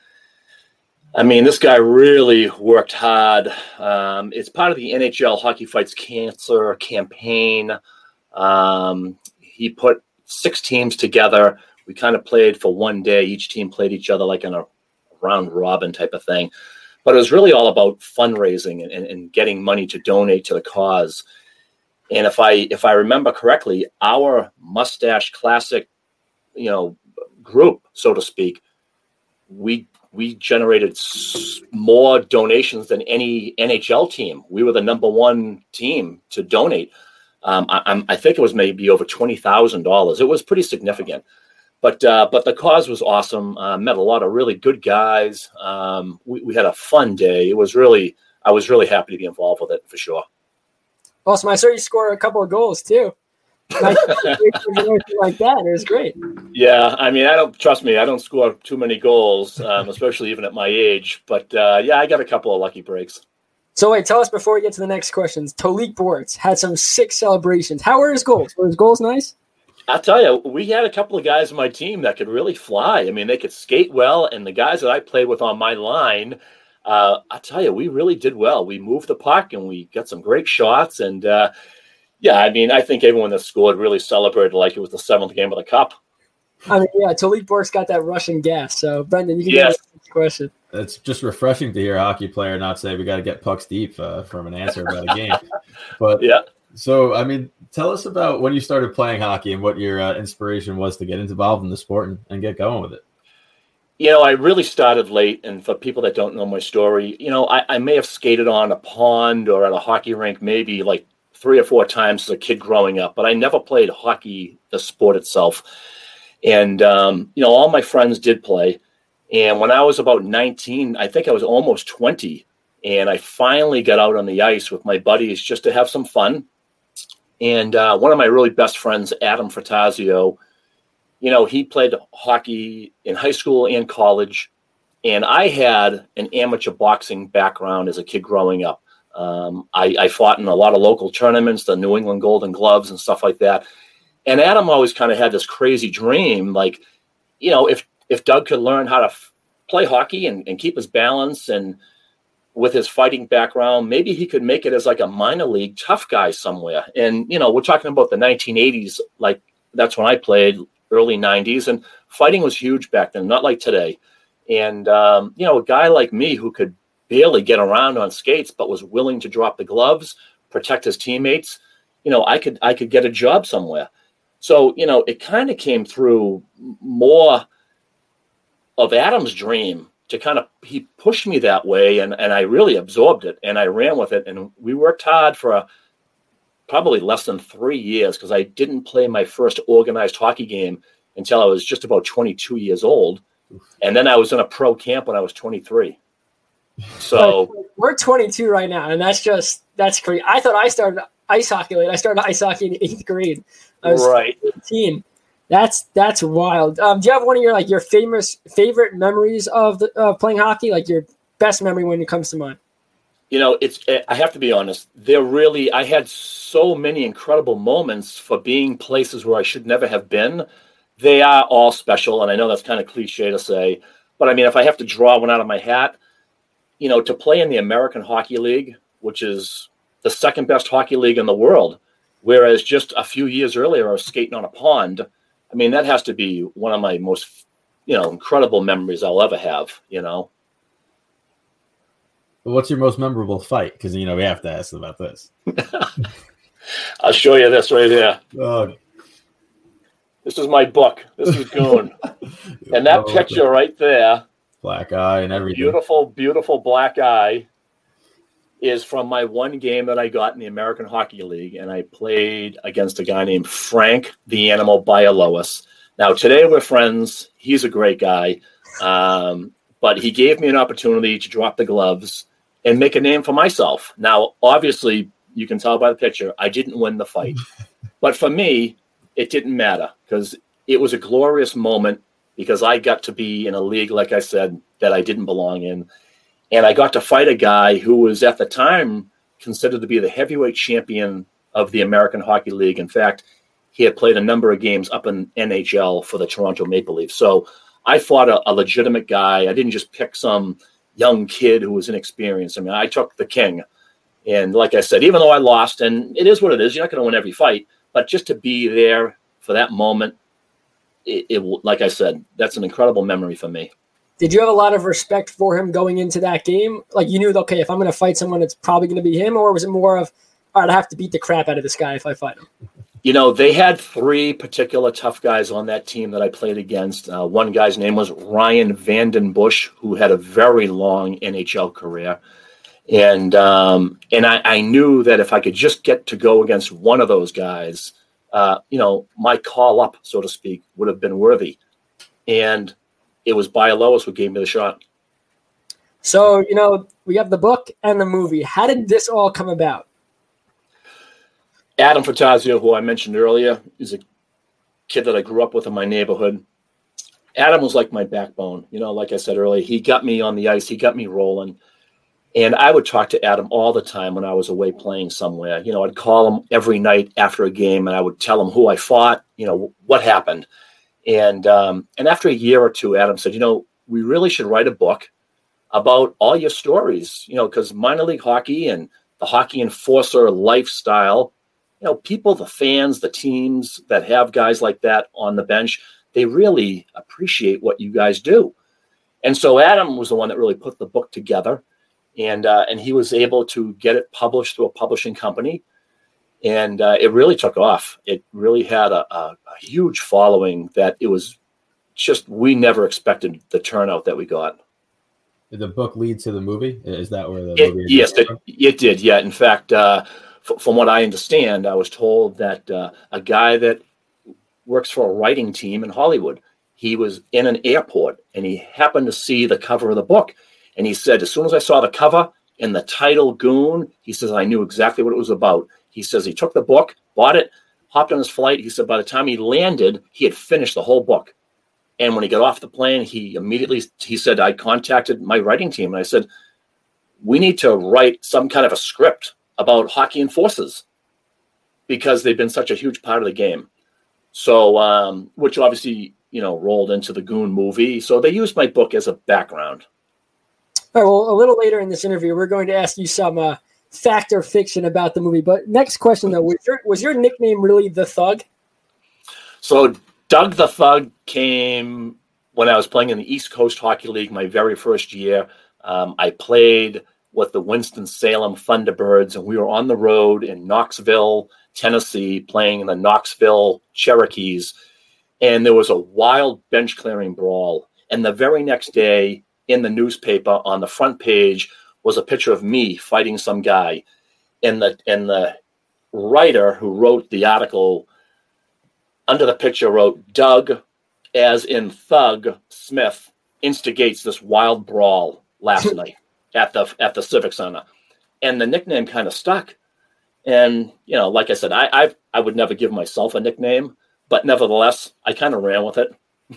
I mean, this guy really worked hard. Um, it's part of the NHL Hockey Fights Cancer campaign. Um, he put six teams together. We kind of played for one day. Each team played each other like in a round robin type of thing but it was really all about fundraising and, and getting money to donate to the cause. And if I if I remember correctly, our Mustache Classic, you know, group, so to speak, we we generated more donations than any NHL team. We were the number one team to donate. Um, I, I, think it was maybe over twenty thousand dollars. It was pretty significant but uh, but the cause was awesome. Uh, met a lot of really good guys. Um, we, we, had a fun day. It was really I was really happy to be involved with it for sure. Awesome! I saw you score a couple of goals too. like that, it was great. Yeah, I mean, I don't trust me. I don't score too many goals, um, especially even at my age. But uh, yeah, I got a couple of lucky breaks. So wait, tell us before we get to the next questions. Tolik Bortz had some sick celebrations. How were his goals? Were his goals nice? I'll tell you, we had a couple of guys on my team that could really fly. I mean, they could skate well, and the guys that I played with on my line, uh, I'll tell you, we really did well. We moved the puck and we got some great shots. And uh, yeah, I mean, I think everyone that scored really celebrated like it was the seventh game of the cup. I mean, yeah, Tolik Bortz got that Russian gas. So, Brendan, you can yes. get the question. It's just refreshing to hear a hockey player not say we got to get pucks deep uh, from an answer about a game. But yeah, so, I mean, tell us about when you started playing hockey and what your uh, inspiration was to get involved in the sport and, and, get going with it. You know, I really started late. And for people that don't know my story, you know, I, I may have skated on a pond or at a hockey rink maybe like three or four times as a kid growing up, but I never played hockey, the sport itself. And, um, you know, all my friends did play. And when I was about 19, I think I was almost 20. And I finally got out on the ice with my buddies just to have some fun and uh, one of my really best friends, Adam Frattasio, you know, he played hockey in high school and college. And I had an amateur boxing background as a kid growing up. Um, I, I, fought in a lot of local tournaments, the New England Golden Gloves and stuff like that. And Adam always kind of had this crazy dream, like, you know, if if Doug could learn how to f- play hockey and, and keep his balance and with his fighting background, maybe he could make it as like a minor league tough guy somewhere. And you know, we're talking about the 1980s, like that's when I played, early 90s, and fighting was huge back then, not like today. And um, you know, a guy like me who could barely get around on skates, but was willing to drop the gloves, protect his teammates, you know, I could I could get a job somewhere. So you know, it kind of came through more of Adam's dream to kind of he pushed me that way and and I really absorbed it and I ran with it and we worked hard for a, probably less than 3 years because I didn't play my first organized hockey game until I was just about 22 years old and then I was in a pro camp when I was 23. So we're 22 right now and that's just that's crazy. I thought I started ice hockey late. I started ice hockey in 8th grade. I was right. 18 that's that's wild. Um, do you have one of your like your famous favorite memories of the uh, playing hockey? Like your best memory when it comes to mind? You know, it's. I have to be honest. They're really. I had so many incredible moments for being places where I should never have been. They are all special, and I know that's kind of cliche to say, but I mean, if I have to draw one out of my hat, you know, to play in the American Hockey League, which is the second best hockey league in the world, whereas just a few years earlier I was skating on a pond I mean, that has to be one of my most, you know, incredible memories I'll ever have, you know. What's your most memorable fight? Because, you know, we have to ask about this. I'll show you this right here. Oh. This is my book. This is Goon. and that oh, picture right there. Black eye and everything. Beautiful, beautiful black eye is from my one game that I got in the American Hockey League, and I played against a guy named Frank the Animal Bialowas. Now today we're friends. He's a great guy, um, but he gave me an opportunity to drop the gloves and make a name for myself. Now, obviously, you can tell by the picture, I didn't win the fight, but for me, it didn't matter because it was a glorious moment because I got to be in a league, like I said, that I didn't belong in and I got to fight a guy who was at the time considered to be the heavyweight champion of the American Hockey League. In fact, he had played a number of games up in NHL for the Toronto Maple Leafs. So I fought a, a legitimate guy. I didn't just pick some young kid who was inexperienced. I mean, I took the king. And like I said, even though I lost, and it is what it is, you're not going to win every fight, but just to be there for that moment, it, it like I said, that's an incredible memory for me did you have a lot of respect for him going into that game? Like you knew, okay, if I'm going to fight someone, it's probably going to be him, or was it more of, all right, I have to beat the crap out of this guy if I fight him? You know, they had three particular tough guys on that team that I played against. Uh, one guy's name was Ryan VandenBussche, who had a very long NHL career, and um, and I, I knew that if I could just get to go against one of those guys, uh, you know, my call up, so to speak, would have been worthy. And it was Bialowas who gave me the shot. So, you know, we have the book and the movie. How did this all come about? Adam Frattasio, who I mentioned earlier, is a kid that I grew up with in my neighborhood. Adam was like my backbone. You know, like I said earlier, he got me on the ice, he got me rolling. And I would talk to Adam all the time when I was away playing somewhere. You know, I'd call him every night after a game and I would tell him who I fought, you know, what happened. And um, and after a year or two, Adam said, you know, we really should write a book about all your stories, you know, because minor league hockey and the hockey enforcer lifestyle, you know, people, the fans, the teams that have guys like that on the bench, they really appreciate what you guys do. And so Adam was the one that really put the book together, and uh, and he was able to get it published through a publishing company and uh, it really took off. It really had a, a, a, huge following that it was just we never expected the turnout that we got. Did the book lead to the movie? Is that where the it, movie? Yes, it, it, did. Yeah, in fact, uh, f- from what I understand, I was told that uh, a guy that works for a writing team in Hollywood, he was in an airport and he happened to see the cover of the book, and he said, as soon as I saw the cover and the title "Goon," he says I knew exactly what it was about he says he took the book, bought it, hopped on his flight. He said by the time he landed, he had finished the whole book. And when he got off the plane, he immediately he said, I contacted my writing team and I said, we need to write some kind of a script about hockey enforcers because they've been such a huge part of the game. So, um, which obviously you know, rolled into the Goon movie. So they used my book as a background. All right, well, a little later in this interview, we're going to ask you some uh, fact or fiction about the movie. But next question, though, was your, was your nickname really The Thug? So Doug the Thug came when I was playing in the East Coast Hockey League my very first year. Um, I played with the Winston-Salem Thunderbirds, and we were on the road in Knoxville, Tennessee, playing in the Knoxville Cherokees. And there was a wild bench clearing brawl. And the very next day, in the newspaper on the front page was a picture of me fighting some guy. And the and the writer who wrote the article under the picture wrote Doug, as in Thug Smith, instigates this wild brawl last night at the at the Civic Center, and the nickname kind of stuck. And you know, like I said, I I, I would never give myself a nickname, but nevertheless, I kind of ran with it.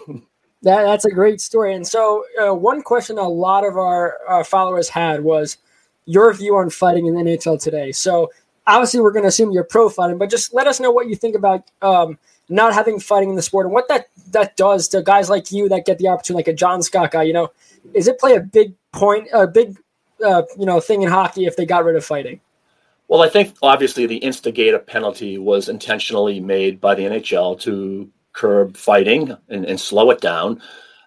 that that's a great story. And so, uh, one question a lot of our, our followers had was your view on fighting in the NHL today. So, obviously, we're going to assume you're pro fighting, but just let us know what you think about um, not having fighting in the sport and what that that does to guys like you that get the opportunity, like a John Scott guy. You know, is it play a big point, a big uh, you know thing in hockey if they got rid of fighting? Well, I think obviously the instigator penalty was intentionally made by the NHL to curb fighting and, and slow it down.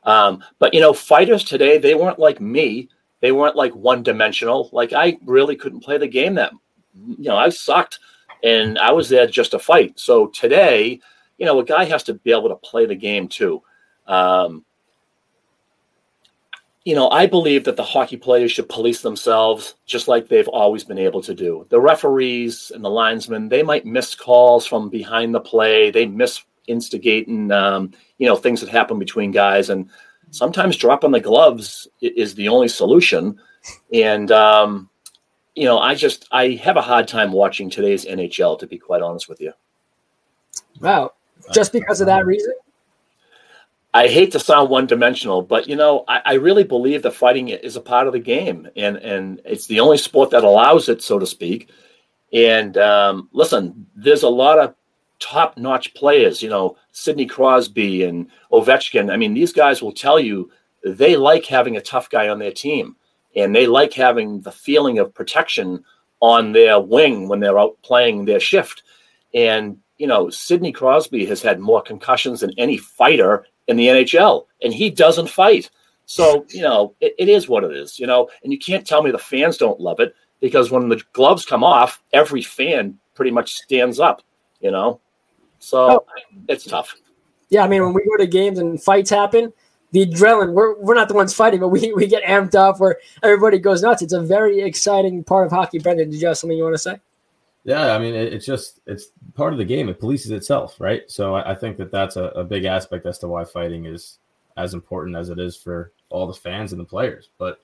Um, but you know, fighters today they weren't like me. They weren't like one dimensional. Like I really couldn't play the game that you know I sucked, and I was there just to fight. So today, you know, a guy has to be able to play the game too. Um, you know, I believe that the hockey players should police themselves just like they've always been able to do. The referees and the linesmen, they might miss calls from behind the play. They miss instigating, um, you know, things that happen between guys. And sometimes dropping the gloves is the only solution. And, um, you know, I just, I have a hard time watching today's NHL, to be quite honest with you. Wow. Just because of that reason? I hate to sound one dimensional, but you know, I, I, really believe that fighting is a part of the game, and and it's the only sport that allows it, so to speak. And um, listen, there's a lot of top-notch players. You know, Sidney Crosby and Ovechkin. I mean, these guys will tell you they like having a tough guy on their team, and they like having the feeling of protection on their wing when they're out playing their shift. And you know, Sidney Crosby has had more concussions than any fighter in the NHL, and he doesn't fight. So, you know, it, it is what it is, you know, and you can't tell me the fans don't love it because when the gloves come off, every fan pretty much stands up, you know. So oh. it's tough. Yeah, I mean, when we go to games and fights happen, the adrenaline, we're, we're not the ones fighting, but we, we get amped up where everybody goes nuts. It's a very exciting part of hockey. Brendan, did you have something you want to say? Yeah, I mean, it, it's just it's part of the game. It polices itself, right? So I, I think that that's a, a, big aspect as to why fighting is as important as it is for all the fans and the players. But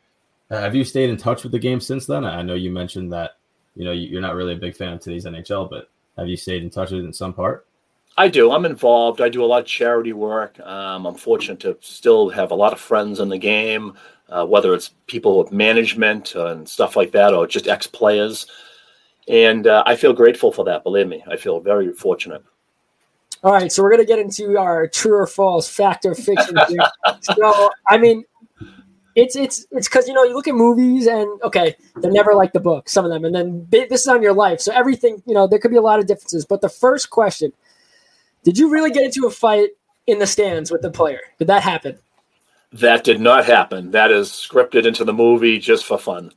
uh, have you stayed in touch with the game since then? I know you mentioned that you know you're not really a big fan of today's NHL, but have you stayed in touch with it in some part? I do. I'm involved. I do a lot of charity work. Um, I'm fortunate to still have a lot of friends in the game, uh, whether it's people with management and stuff like that, or just ex players and uh, I feel grateful for that. Believe me, I feel very fortunate. All right, so we're gonna get into our true or false, fact or fiction. so, I mean, it's it's it's because you know you look at movies and okay, they're never like the book, some of them, and then this is on your life, so everything you know there could be a lot of differences. But the first question: Did you really get into a fight in the stands with the player? Did that happen? That did not happen. That is scripted into the movie just for fun.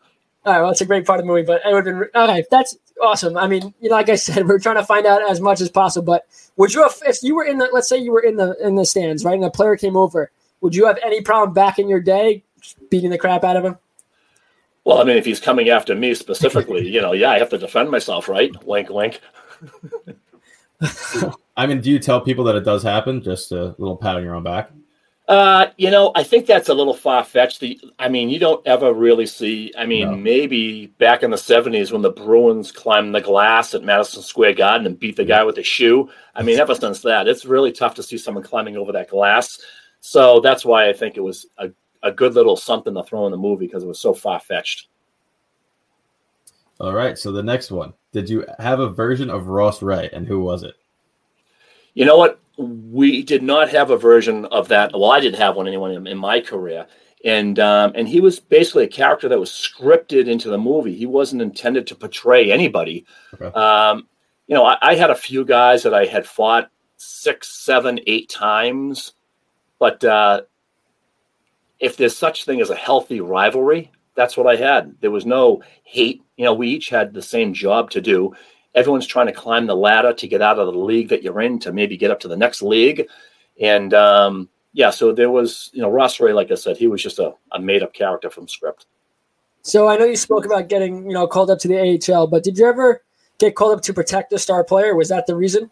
All right, well, it's a great part of the movie, but it would have been okay. That's awesome. I mean, you know, like I said, we're trying to find out as much as possible. But would you have, if you were in the, let's say you were in the in the stands, right, and a player came over, would you have any problem back in your day beating the crap out of him? Well, I mean, if he's coming after me specifically, you know, yeah, I have to defend myself, right? Wink, wink. I mean, do you tell people that it does happen? Just a little pat on your own back. Uh, you know, I think that's a little far fetched. The, I mean, you don't ever really see. I mean, no. maybe back in the '70s when the Bruins climbed the glass at Madison Square Garden and beat the guy with the shoe. I mean, ever since that, it's really tough to see someone climbing over that glass. So that's why I think it was a, a good little something to throw in the movie because it was so far fetched. All right. So the next one, did you have a version of Ross Wright, and who was it? You know what? we did not have a version of that. Well, I didn't have one anyone in, in my career, and um, and he was basically a character that was scripted into the movie. He wasn't intended to portray anybody. Okay. Um, you know, I, I had a few guys that I had fought six, seven, eight times, but uh, if there's such thing as a healthy rivalry, that's what I had. There was no hate. You know, we each had the same job to do. Everyone's trying to climb the ladder to get out of the league that you're in to maybe get up to the next league. And um, yeah, so there was, you know, Ross Rhea, like I said, he was just a, a made up character from script. So I know you spoke about getting, you know, called up to the AHL, but did you ever get called up to protect a star player? Was that the reason?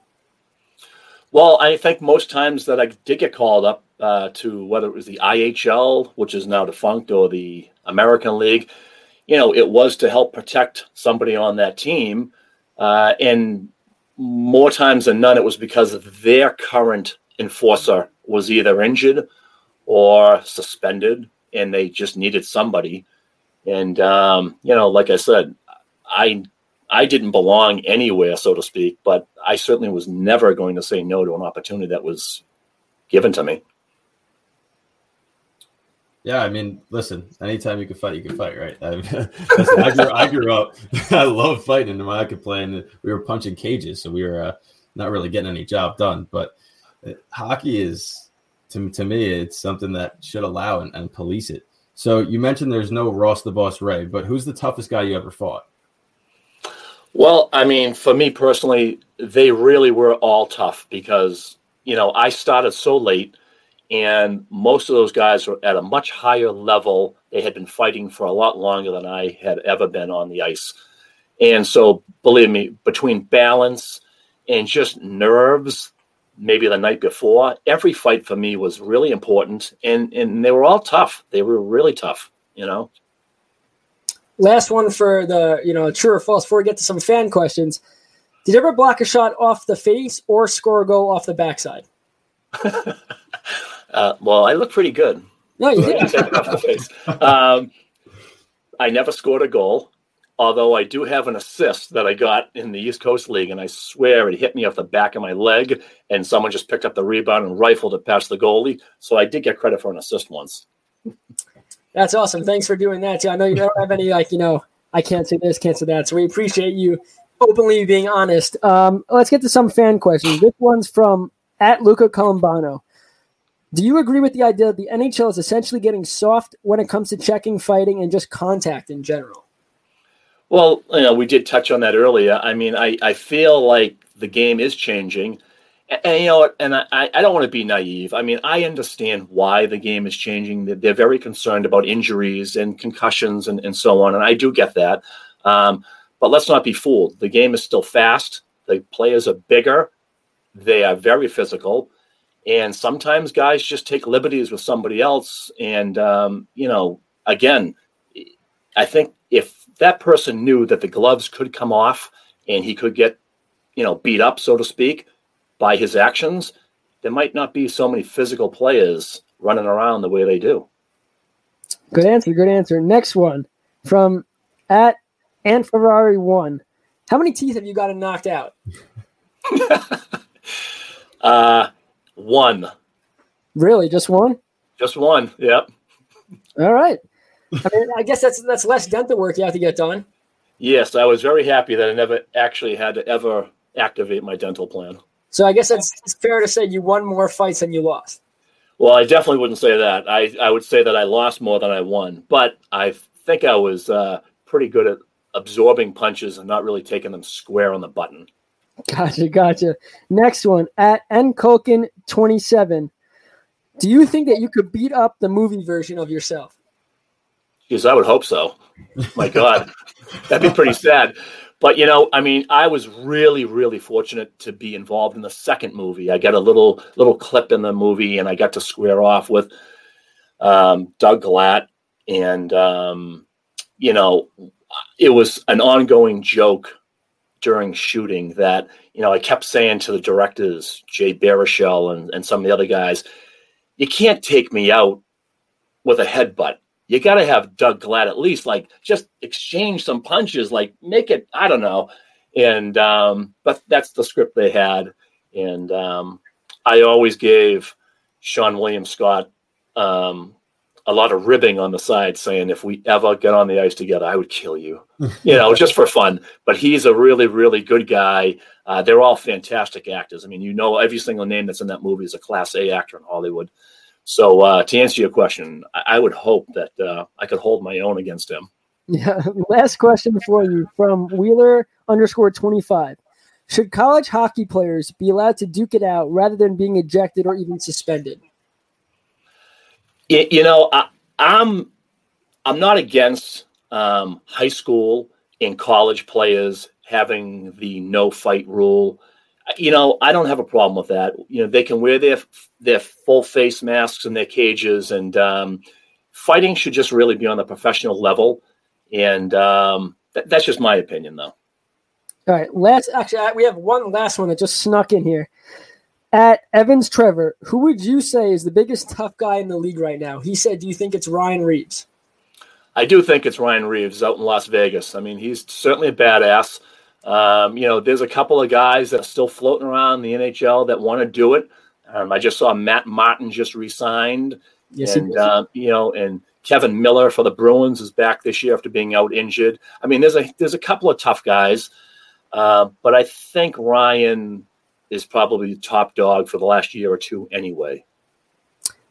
Well, I think most times that I did get called up uh, to whether it was the IHL, which is now defunct, or the American League, you know, it was to help protect somebody on that team. Uh, and more times than none, it was because their current enforcer was either injured or suspended, and they just needed somebody. And um, you know, like I said, I I didn't belong anywhere, so to speak, but I certainly was never going to say no to an opportunity that was given to me. Yeah, I mean, listen. Anytime you can fight, you can fight, right? I, listen, I, grew, I grew up. I love fighting, and I could play, and we were punching cages, so we were uh, not really getting any job done. But uh, hockey is, to to me, it's something that should allow and, and police it. So you mentioned there's no Ross the Boss Rhea, but who's the toughest guy you ever fought? Well, I mean, for me personally, they really were all tough because you know I started so late and most of those guys were at a much higher level. They had been fighting for a lot longer than I had ever been on the ice. And so, believe me, between balance and just nerves, maybe the night before, every fight for me was really important. And, and they were all tough. They were really tough, you know? Last one for the, you know, true or false before we get to some fan questions. Did you ever block a shot off the face or score a goal off the backside? Uh, well, I look pretty good. No, you did. um, I never scored a goal, although I do have an assist that I got in the East Coast League, and I swear it hit me off the back of my leg, and someone just picked up the rebound and rifled it past the goalie. So I did get credit for an assist once. That's awesome. Thanks for doing that. Too. I know you don't have any like you know I can't say this, can't say that. So we appreciate you openly being honest. Um, let's get to some fan questions. This one's from at Luca Colombano. Do you agree with the idea that the NHL is essentially getting soft when it comes to checking, fighting, and just contact in general? Well, you know, we did touch on that earlier. I mean, I, I feel like the game is changing. And, and you know, and I, I don't want to be naive. I mean, I understand why the game is changing. They're, they're very concerned about injuries and concussions and, and so on. And I do get that. Um, but let's not be fooled. The game is still fast. The players are bigger. They are very physical and sometimes guys just take liberties with somebody else. And um, you know again i think if that person knew that the gloves could come off and he could get you know beat up so to speak by his actions there might not be so many physical players running around the way they do. Good answer good answer. Next one from at and ferrari one. How many teeth have you gotten knocked out? Uh one. Really, just one? Just one. Yep. All right. I mean, I guess that's that's less dental work you have to get done. Yes, I was very happy that I never actually had to ever activate my dental plan. So I guess it's, it's fair to say you won more fights than you lost. Well, I definitely wouldn't say that. I, I would say that I lost more than I won, but I think I was uh, pretty good at absorbing punches and not really taking them square on the button. Gotcha, gotcha. Next one at nkulkin27. Do you think that you could beat up the movie version of yourself? Because I would hope so. My God, that'd be pretty sad. But you know, I mean, I was really, really fortunate to be involved in the second movie. I got a little little clip in the movie, and I got to square off with um, Doug Glatt, and um, you know, it was an ongoing joke during shooting that you know I kept saying to the directors, Jay Baruchel and, and some of the other guys, you can't take me out with a headbutt. You got to have Doug Glatt at least like just exchange some punches, like make it I don't know. And um, but that's the script they had, and um, I always gave Seann William Scott um, a lot of ribbing on the side, saying if we ever get on the ice together, I would kill you. you know, just for fun. But he's a really, really good guy. Uh, they're all fantastic actors. I mean, you know, every single name that's in that movie is a Class A actor in Hollywood. So uh, to answer your question, I, I would hope that uh, I could hold my own against him. Yeah. Last question for you from Wheeler underscore twenty five. Should college hockey players be allowed to duke it out rather than being ejected or even suspended? You, you know, I, I'm I'm not against um, high school and college players having the no fight rule. You know, I don't have a problem with that. You know, they can wear their their full face masks in their cages, and um, fighting should just really be on the professional level. And um, th- that's just my opinion, though. All right, last actually, we have one last one that just snuck in here. At Evans Trevor, who would you say is the biggest tough guy in the league right now? He said, "Do you think it's Ryan Reaves? I do think it's Ryan Reaves out in Las Vegas. I mean, he's certainly a badass. Um, you know, there's a couple of guys that are still floating around the NHL that want to do it. Um, I just saw Matt Martin just resigned, Yes, and uh, you know, and Kevan Miller for the Bruins is back this year after being out injured. I mean, there's a there's a couple of tough guys, uh, but I think Ryan is probably the top dog for the last year or two anyway.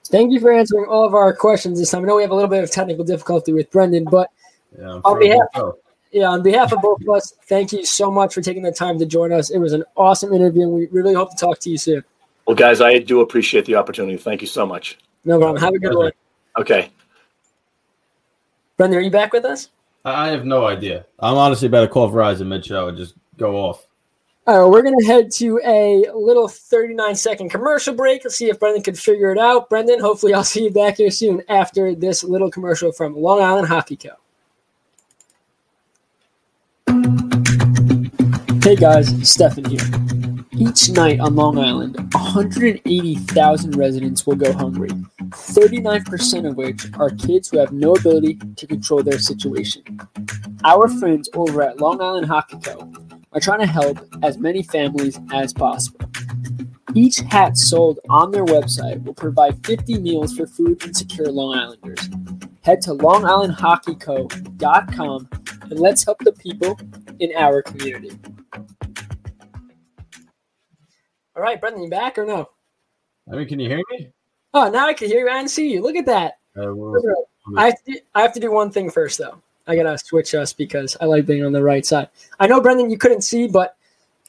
Thank you for answering all of our questions this time. I know we have a little bit of technical difficulty with Brendan, but Yeah, On behalf- so. yeah, on behalf of both of us, thank you so much for taking the time to join us. It was an awesome interview, and we really hope to talk to you soon. Well, guys, I do appreciate the opportunity. Thank you so much. No problem. Have a good one. Okay. Brendan, are you back with us? I I have no idea. I'm honestly about to call Verizon mid show and just go off. All right, we're going to head to a little 39 second commercial break. Let's see if Brendan can figure it out. Brendan, hopefully, I'll see you back here soon after this little commercial from Long Island Hockey Co. Hey guys, Stefen here. Each night on Long Island, 180,000 residents will go hungry, 39% of which are kids who have no ability to control their situation. Our friends over at Long Island Hockey Co. are trying to help as many families as possible. Each hat sold on their website will provide 50 meals for food insecure Long Islanders. Head to longislandhockeyco.com and let's help the people in our community. All right, Brendan, you back or no? I mean, can you hear me? Oh, now I can hear you and see you. Look at that. Uh, we'll- Look at that. I have, to do, I have to do one thing first, though. I gotta switch us because I like being on the right side. I know, Brendan, you couldn't see, but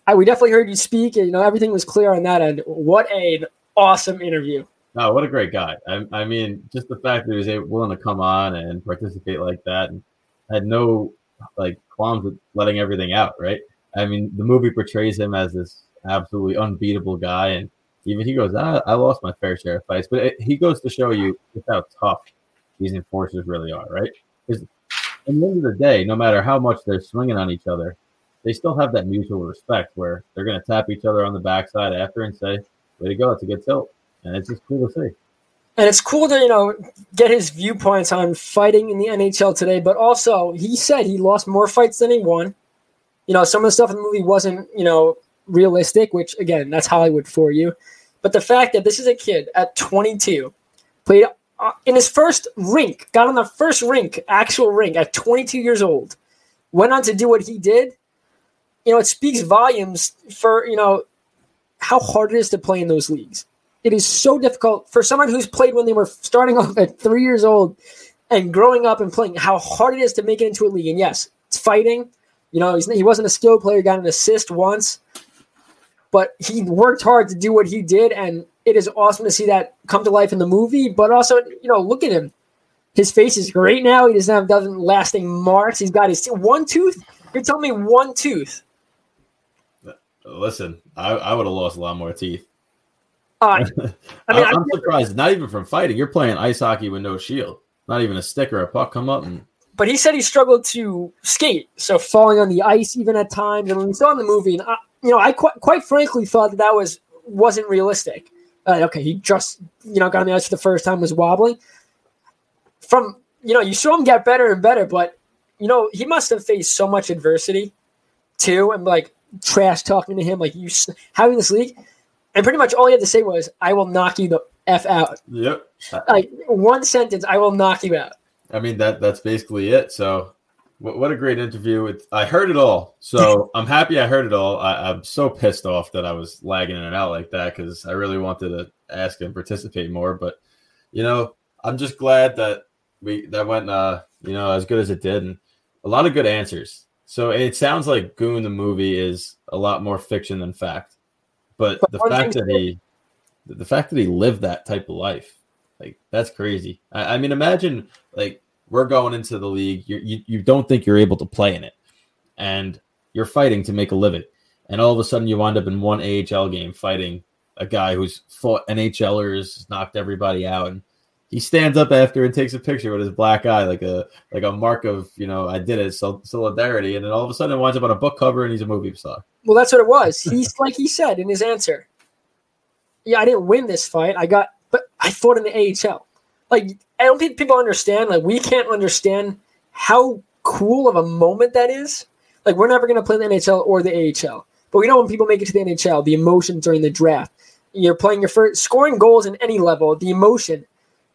I, we definitely heard you speak. And, you know, everything was clear on that end. What an awesome interview! No, what a great guy. I, I mean, just the fact that he was able, willing to come on and participate like that and had no like qualms with letting everything out, right? I mean, the movie portrays him as this absolutely unbeatable guy. And even he goes, I, I lost my fair share of fights, but it, he goes to show you just how tough these enforcers really are, right? Because at the end of the day, no matter how much they're swinging on each other, they still have that mutual respect where they're going to tap each other on the backside after and say, way to go, it's a good tilt. And it's just cool to see. And it's cool to, you know, get his viewpoints on fighting in the NHL today, but also he said he lost more fights than he won. You know, some of the stuff in the movie wasn't, you know, realistic, which again, that's Hollywood for you. But the fact that this is a kid at 22, played uh, in his first rink, got on the first rink, actual rink at 22 years old, went on to do what he did, you know, it speaks volumes for, you know, how hard it is to play in those leagues. It is so difficult for someone who's played when they were starting off at three years old and growing up and playing, how hard it is to make it into a league. And yes, it's fighting. You know, he wasn't a skilled player, got an assist once, but he worked hard to do what he did. And it is awesome to see that come to life in the movie. But also, you know, look at him. His face is great now. He doesn't have doesn't lasting marks. He's got his one tooth. You're telling me one tooth. Listen, I, I would have lost a lot more teeth. Uh, I mean, I I, am surprised, not even from fighting. You're playing ice hockey with no shield. Not even a stick or a puck come up and but he said he struggled to skate, so falling on the ice even at times. And when we saw in the movie, and I, you know, I quite, quite frankly thought that that was wasn't realistic. Uh, okay, he just you know got on the ice for the first time, was wobbling. From you know, you saw him get better and better, but you know, he must have faced so much adversity too, and like trash talking to him, like you having this league. and pretty much all he had to say was, "I will knock you the f out." Yep. Like one sentence, "I will knock you out." I mean that that's basically it. So, what, what a great interview! With I heard it all, so I'm happy I heard it all. I, I'm so pissed off that I was lagging in and out like that because I really wanted to ask and participate more. But you know, I'm just glad that we that went uh you know as good as it did, and a lot of good answers. So it sounds like Goon the movie is a lot more fiction than fact, but, But the fact that he the fact that he lived that type of life like that's crazy i, I mean imagine like we're going into the league you, you you don't think you're able to play in it and you're fighting to make a living and all of a sudden you wind up in one ahl game fighting a guy who's fought nhlers knocked everybody out and he stands up after and takes a picture with his black eye like a like a mark of you know i did it solidarity and then all of a sudden it winds up on a book cover and he's a movie star Well, that's what it was. He's like he said in his answer. Yeah, I didn't win this fight. I got, but I fought in the AHL. Like I don't think people understand. Like we can't understand how cool of a moment that is. Like we're never gonna play in the NHL or the AHL, but we know when people make it to the NHL, the emotion during the draft. You're playing your first scoring goals in any level. The emotion.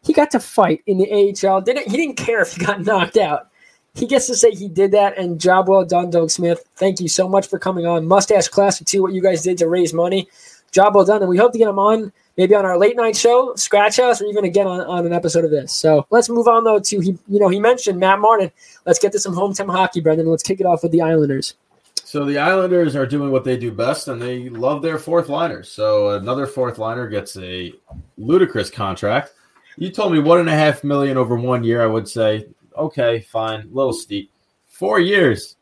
He got to fight in the AHL. Didn't he? Didn't care if he got knocked out he gets to say he did that and job well done doug smith thank you so much for coming on mustache classic too what you guys did to raise money job well done and we hope to get him on maybe on our late night show scratch house or even again on, on an episode of this so let's move on though to he you know he mentioned matt martin let's get to some hometown hockey brendan let's kick it off with the islanders So the Islanders are doing what they do best, and they love their fourth liners. So another fourth liner gets a ludicrous contract. You told me one and a half million over one year. I would say, okay, fine, a little steep. Four years,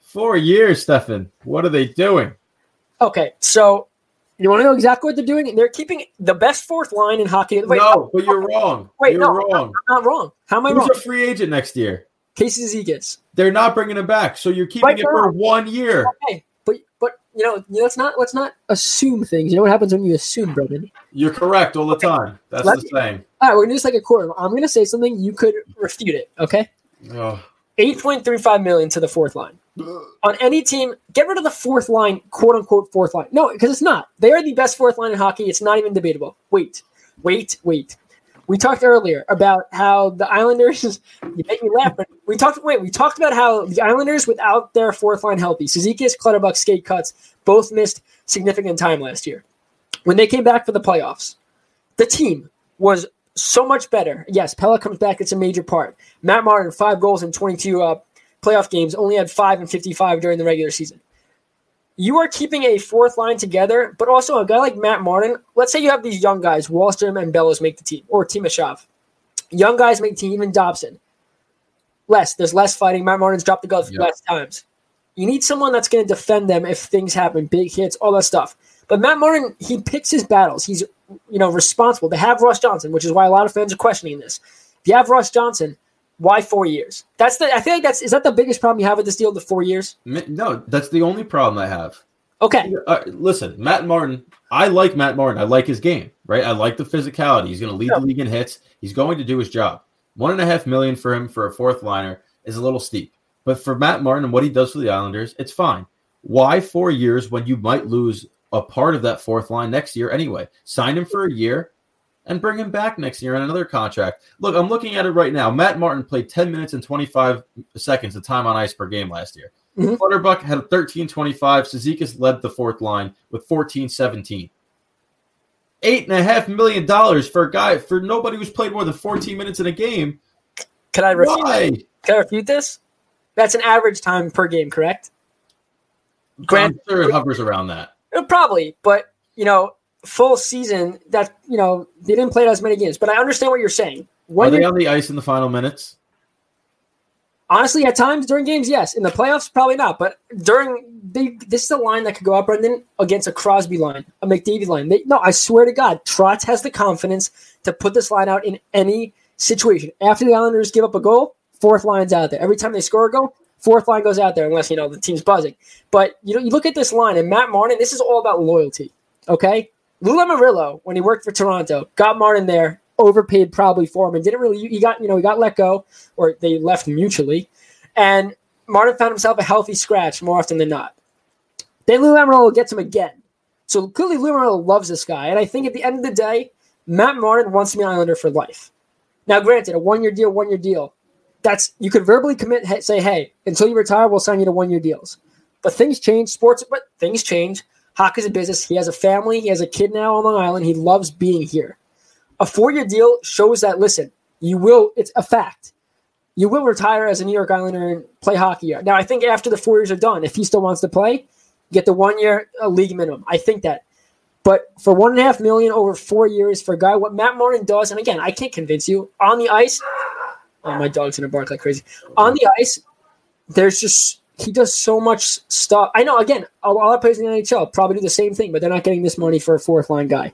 four years, Stefen. What are they doing? okay so you want to know exactly what they're doing they're keeping the best fourth line in hockey wait no, but you're wrong. wait you're no wrong. i'm not wrong how am i Who's wrong a free agent next year? casey Cizikas. They're not bringing him back, so you're keeping Right it for one year. okay but but you know let's not let's not assume things you know what happens when you assume brendan You're correct all the time. That's Let the me- saying. All right, we're gonna do this like a quarter. I'm gonna say something. You could refute it. Okay. Oh. Eight point three five million to the fourth line. On any team, get rid of the fourth line, quote unquote fourth line. No, because it's not. They are the best fourth line in hockey. It's not even debatable. Wait, wait, wait. We talked earlier about how the Islanders. You make me laugh, but we talked. Wait, we talked about how the Islanders, without their fourth line healthy, Cizikas, Clutterbuck, Skate Cuts, both missed significant time last year. When they came back for the playoffs, the team was so much better. Yes, Pella comes back. It's a major part. Matt Martin, five goals in 22 uh, playoff games, only had five and 55 during the regular season. You are keeping a fourth line together, but also a guy like Matt Martin. Let's say you have these young guys, Wahlstrom and Bellows make the team, or Timashov. Young guys make the team, even Dobson. Less. There's less fighting. Matt Martin's dropped the glove Yep. less times. You need someone that's going to defend them if things happen, big hits, all that stuff. But Matt Martin, he picks his battles. He's you know responsible. They have Ross Johnston, which is why a lot of fans are questioning this. If you have Ross Johnston, why four years? That's the. I feel like that's is that the biggest problem you have with this deal. The four years. No, that's the only problem I have. Okay, Uh, listen, Matt Martin. I like Matt Martin. I like his game. Right. I like the physicality. He's going to lead Yeah. the league in hits. He's going to do his job. One and a half million for him for a fourth liner is a little steep. But for Matt Martin and what he does for the Islanders, it's fine. Why four years when you might lose a part of that fourth line next year anyway? Sign him for a year and bring him back next year on another contract. Look, I'm looking at it right now. Matt Martin played 10 minutes and 25 seconds of time on ice per game last year. Mhm. Clutterbuck had 13.25. Cizikas led the fourth line with 14.17. Eight and a half million dollars for a guy for nobody who's played more than 14 minutes in a game. can I refute? Why? Can I refute this? That's an average time per game, correct? Grant, sure it hovers around that. Uh, probably, but you know, full season. That you know, they didn't play as many games. But I understand what you're saying. Are they on the ice in the final minutes? honestly, at times during games, yes. In the playoffs, probably not. But during they, this is a line that could go up, Brendan, against a Crosby line, a McDavid line. They, no, I swear to God, Trotz has the confidence to put this line out in any situation. After the Islanders give up a goal, fourth line's out there. Every time they score a goal, fourth line goes out there, unless you know the team's buzzing. But you know, you look at this line, and Matt Martin. This is all about loyalty. Okay, Lou Lamoriello, when he worked for Toronto, got Martin there, overpaid probably for him, and didn't really. He got you know he got let go, or they left mutually, and Martin found himself a healthy scratch more often than not. Then Lou Lamoriello gets him again. So clearly, Lamoriello loves this guy, and I think at the end of the day, Matt Martin wants to be an Islander for life. Now, granted, a one-year deal, one-year deal. That's you could verbally commit, say, "Hey, until you retire, we'll sign you to one-year deals." But things change, sports, but things change. Hockey's a business. He has a family. He has a kid now on Long Island. He loves being here. A four-year deal shows that. Listen, you will. It's a fact. You will retire as a New York Islander and play hockey. Now, I think after the four years are done, if he still wants to play, get the one-year uh, league minimum. I think that. But for one and a half million over four years for a guy, what Matt Martin does, and again, I can't convince you on the ice. Oh, my dog's gonna bark like crazy. On the ice, there's just he does so much stuff. I know. Again, a lot of players in the NHL probably do the same thing, but they're not getting this money for a fourth line guy.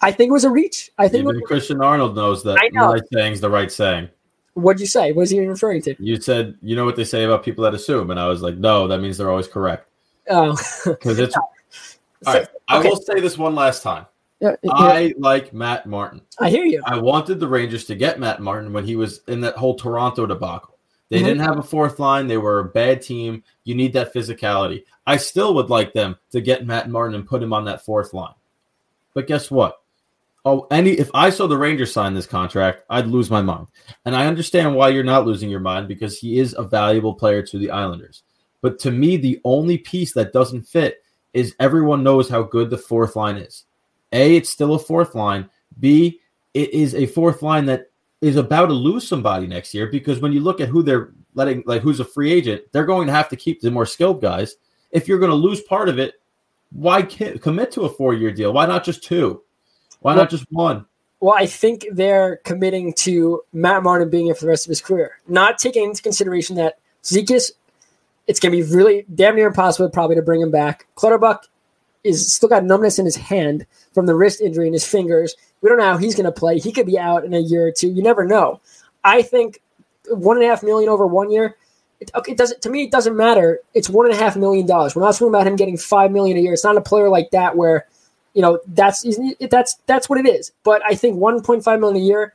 I think it was a reach. I think even Christian Arnold knows that I know. the right saying is the right saying. What'd you say? What was he referring to? You said you know what they say about people that assume, and I was like, no, that means they're always correct Oh, because it's. All right, I Okay. will say this one last time. yeah, yeah, I like Matt Martin. I hear you. I wanted the Rangers to get Matt Martin when he was in that whole Toronto debacle. They Mhm. didn't have a fourth line. They were a bad team. You need that physicality. I still would like them to get Matt Martin and put him on that fourth line. But guess what? Oh, any if I saw the Rangers sign this contract, I'd lose my mind. And I understand why you're not losing your mind because he is a valuable player to the Islanders. But to me, the only piece that doesn't fit is everyone knows how good the fourth line is. A, it's still a fourth line. B, it is a fourth line that is about to lose somebody next year because when you look at who they're letting, like who's a free agent, they're going to have to keep the more skilled guys. If you're going to lose part of it, why commit to a four year deal? Why not just two? Why Well- not just one? Well, I think they're committing to Matt Martin being here for the rest of his career, not taking into consideration that Cizikas, it's going to be really damn near impossible probably to bring him back. Clutterbuck is still got numbness in his hand from the wrist injury in his fingers. We don't know how he's going to play. He could be out in a year or two. You never know. I think one and a half million over one year. It, okay, it doesn't to me. It doesn't matter. It's one and a half million dollars. We're not talking about him getting five million a year. It's not a player like that where you know that's that's that's what it is. But I think 1.5 million a year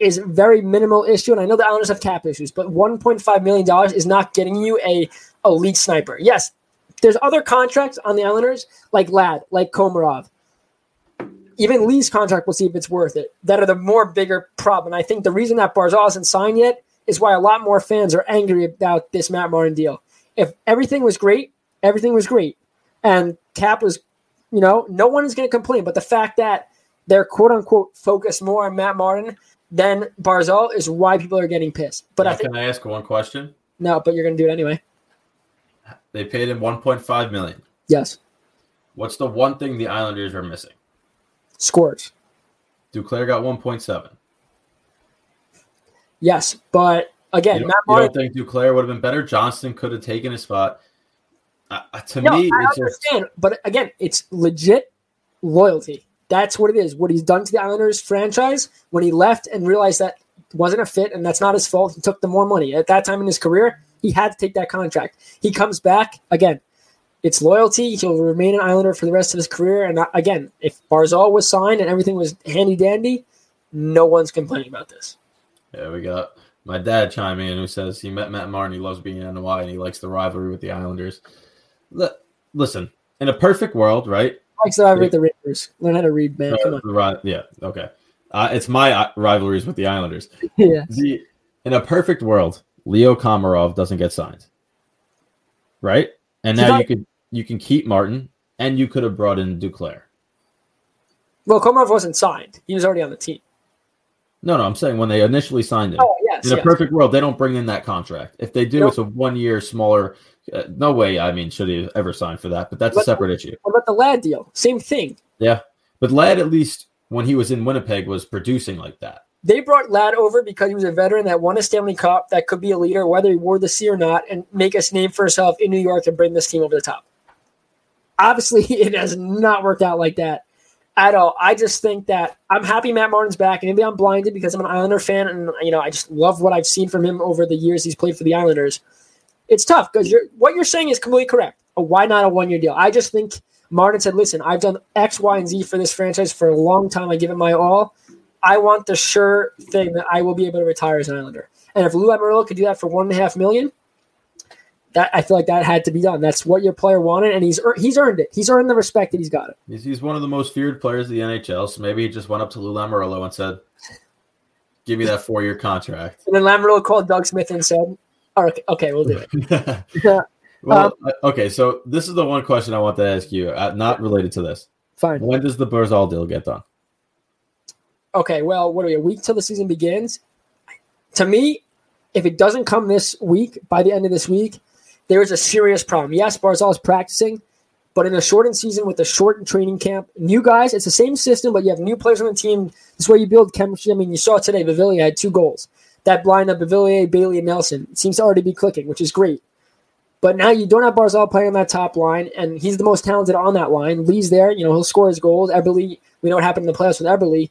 is very minimal issue, and I know the Islanders have cap issues, but 1.5 million dollars is not getting you a elite sniper. Yes, there's other contracts on the Islanders like Ladd, like Komarov. Even Lee's contract, we'll see if it's worth it. That are the more bigger problem. I think the reason that Barzal hasn't signed yet is why a lot more fans are angry about this Matt Martin deal. If everything was great, everything was great, and Cap was you know, no one is going to complain. But the fact that they're quote unquote focused more on Matt Martin than Barzal is why people are getting pissed. But I think can I ask one question? no, but you're going to do it anyway. They paid him 1.5 million. Yes, What's the one thing the Islanders are missing? scores. Duclair got 1.7. Yes, but again, You don't, Matt you don't think Duclair would have been better? Johnston could have taken his spot. Uh, to No, me, I it's just understand, but again, it's legit loyalty. That's what it is. What he's done to the Islanders franchise when he left and realized that wasn't a fit, and that's not his fault. He took the more money at that time in his career. He had to take that contract. He comes back again. It's loyalty. He'll remain an Islander for the rest of his career. And uh, again, if Barzal was signed and everything was handy dandy, no one's complaining about this. Yeah, we got my dad chime in who says he met Matt Martin. He loves being in NY and he likes the rivalry with the Islanders. Li- Listen, in a perfect world, right? Likes the rivalry with the Rangers. Learn how to read, man. Come Uh, on. the yeah, okay. Uh, it's my uh, rivalries with the Islanders. Yeah. The in a perfect world, Leo Komarov doesn't get signed, right? And now not- you could you can keep Martin, and you could have brought in Duclair. Well, Komarov wasn't signed. He was already on the team. No, no, I'm saying when they initially signed him. Oh, yes. in a yes. perfect world, they don't bring in that contract. If they do, Nope. it's a one year smaller. Uh, no way. I mean, should he ever sign for that? But that's a separate issue. What about the lad deal? Same thing. Yeah, but Ladd at least when he was in Winnipeg was producing like that. They brought Ladd over because he was a veteran that won a Stanley Cup, that could be a leader, whether he wore the C or not, and make us name for himself in New York and bring this team over the top. Obviously, it has not worked out like that at all. I just think that I'm happy Matt Martin's back, and maybe I'm blinded because I'm an Islander fan, and you know I just love what I've seen from him over the years he's played for the Islanders. It's tough because you're what you're saying is completely correct. Uh, Why not a one year deal? I just think Martin said, "Listen, I've done X, Y, and Z for this franchise for a long time. I give it my all. I want the sure thing that I will be able to retire as an Islander. And if Lou Lamoriello could do that for one and a half million, that I feel like that had to be done. That's what your player wanted, and he's he's earned it. He's earned the respect that he's got it. He's, he's one of the most feared players of the NHL. So maybe he just went up to Lou Lamoriello and said, "Give me that four year contract." And then Lamoriello called Doug Smith and said, "All right, okay, we'll do it." well, okay. So this is the one question I want to ask you, uh, not related to this. Fine. When does the Barzal deal get done? Okay, well, what are we? A week till the season begins. To me, if it doesn't come this week, by the end of this week, there is a serious problem. Yes, Barzal is practicing, but in a shortened season with a shortened training camp, new guys, it's the same system, but you have new players on the team. This way you build chemistry. I mean, you saw today, Beauvillier had two goals. That blind of Beauvillier, Bailey, and Nelson seems to already be clicking, which is great. But now you don't have Barzal playing on that top line, and he's the most talented on that line. Lee's there, you know, he'll score his goals. Eberle, we know what happened in the playoffs with Eberle.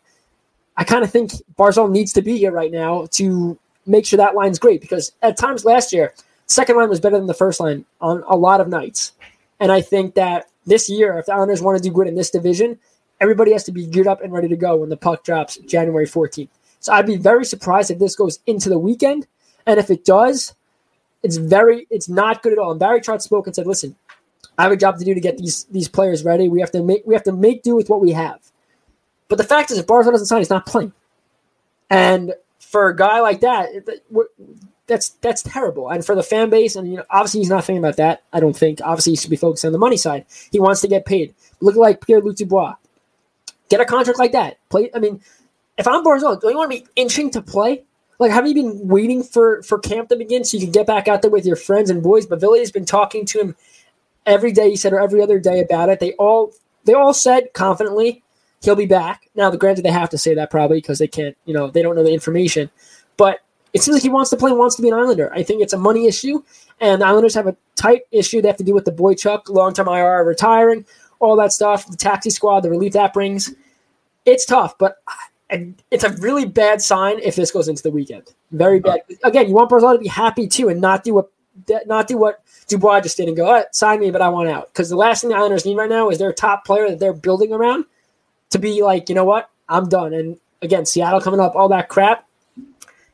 I kind of think Barzal needs to be here right now to make sure that line's great because at times last year, second line was better than the first line on a lot of nights. And I think that this year, if the Islanders want to do good in this division, everybody has to be geared up and ready to go when the puck drops January 14th. So I'd be very surprised if this goes into the weekend. And if it does, it's very it's not good at all. And Barry Trotz spoke and said, listen, I have a job to do to get these these players ready. We have to make we have to make do with what we have. But the fact is, if Barzal doesn't sign, he's not playing. And for a guy like that, that's that's terrible. And for the fan base, and you know, obviously he's not thinking about that. I don't think. Obviously, he should be focused on the money side. He wants to get paid. Look like Pierre Luc Dubois. Get a contract like that. Play. I mean, if I'm Barzal, don't you want to be inching to play? Like, have you been waiting for for camp to begin so you can get back out there with your friends and boys? But Villiers has been talking to him every day. He said or every other day about it. They all they all said confidently he'll be back. Now, granted, they have to say that probably because they can't, you know, they don't know the information. But it seems like he wants to play, wants to be an Islander. I think it's a money issue, and the Islanders have a tight issue they have to deal with the Boychuk, long term IR retiring, all that stuff, the taxi squad, the relief that brings. It's tough, but it's a really bad sign if this goes into the weekend. Very bad. Again, you want Barzal to be happy too, and not do what not do what Dubois just did and go, sign me, but I want out. Because the last thing the Islanders need right now is their top player that they're building around to be like, you know what, I'm done. And again, Seattle coming up, all that crap.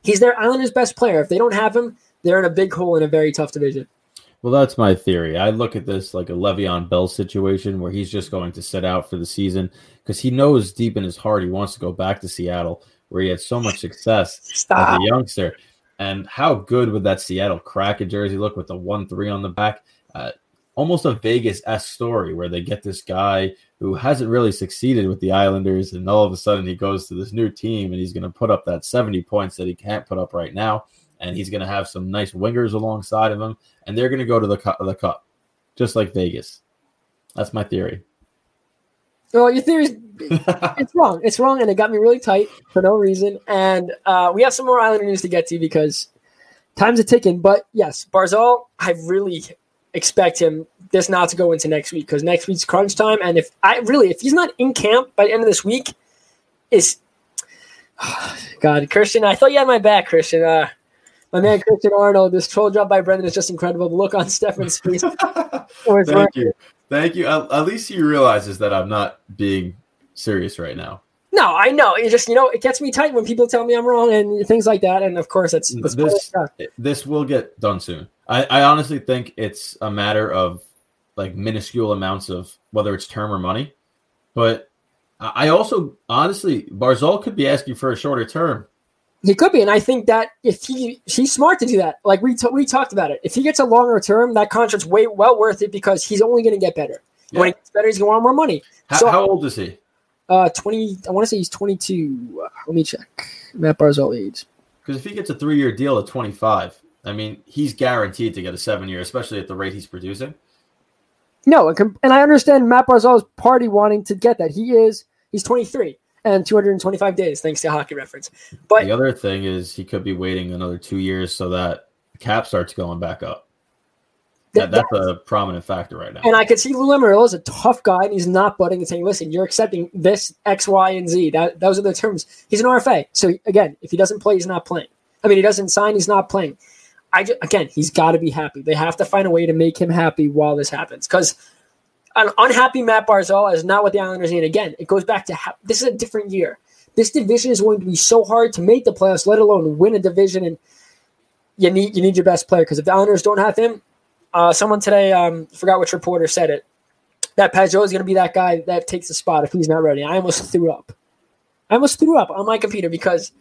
He's their Islanders' best player. If they don't have him, they're in a big hole in a very tough division. Well, that's my theory. I look at this like a Le'Veon Bell situation where he's just going to sit out for the season because he knows deep in his heart he wants to go back to Seattle where he had so much success Stop. as a youngster. And how good would that Seattle Kraken jersey look with the one three on the back? Uh, almost a Vegas s story where they get this guy who hasn't really succeeded with the Islanders, and all of a sudden he goes to this new team and he's going to put up that 70 points that he can't put up right now, and he's going to have some nice wingers alongside of him, and they're going to go to the cup, the cup, just like Vegas. That's my theory. Well, your theory—it's wrong. It's wrong, and it got me really tight for no reason. And uh, we have some more Islander news to get to because time's a ticking. But yes, Barzal, I really expect him this not to go into next week because next week's crunch time. And if I really, if he's not in camp by the end of this week, is God, Christian, I thought you had my back, Christian. Uh, my man Christian Arnold, this troll drop by Brendan is just incredible. The look on Stefen's face. Thank you. Thank you. At, at least he realizes that I'm not being serious right now. No, I know. It just you know it gets me tight when people tell me I'm wrong and things like that. And of course, that's, that's this. This will get done soon. I, I honestly think it's a matter of like minuscule amounts of whether it's term or money. But I also honestly, Barzal could be asking for a shorter term. He could be, and I think that if he he's smart to do that. Like we t- we talked about it. If he gets a longer term, that contract's way well worth it because he's only going to get better. Yeah. When he gets better, he's going to want more money. How, so, how old is he? Uh, twenty. I want to say he's twenty-two. Uh, let me check. Matt Barzal age. Because if he gets a three-year deal at twenty-five, I mean, he's guaranteed to get a seven-year, especially at the rate he's producing. No, and I understand Matt Barzal's party wanting to get that. He is. He's twenty-three and 225 days, thanks to hockey reference. But the other thing is he could be waiting another two years so that cap starts going back up. That, that's, that's a prominent factor right now. And I could see Lou Lamoriello is a tough guy, and he's not butting and saying, "Listen, you're accepting this X, Y, and Z." That those are the terms. He's an RFA, so again, if he doesn't play, he's not playing. I mean, he doesn't sign, he's not playing. I just, again, he's got to be happy. They have to find a way to make him happy while this happens, because an unhappy Matt Barzal is not what the Islanders need. Again, it goes back to how, this is a different year. This division is going to be so hard to make the playoffs, let alone win a division. And you need you need your best player because if the Islanders don't have him, Uh, someone today, um, forgot which reporter said it, that Pageau is going to be that guy that takes the spot if he's not ready. I almost threw up. I almost threw up on my computer because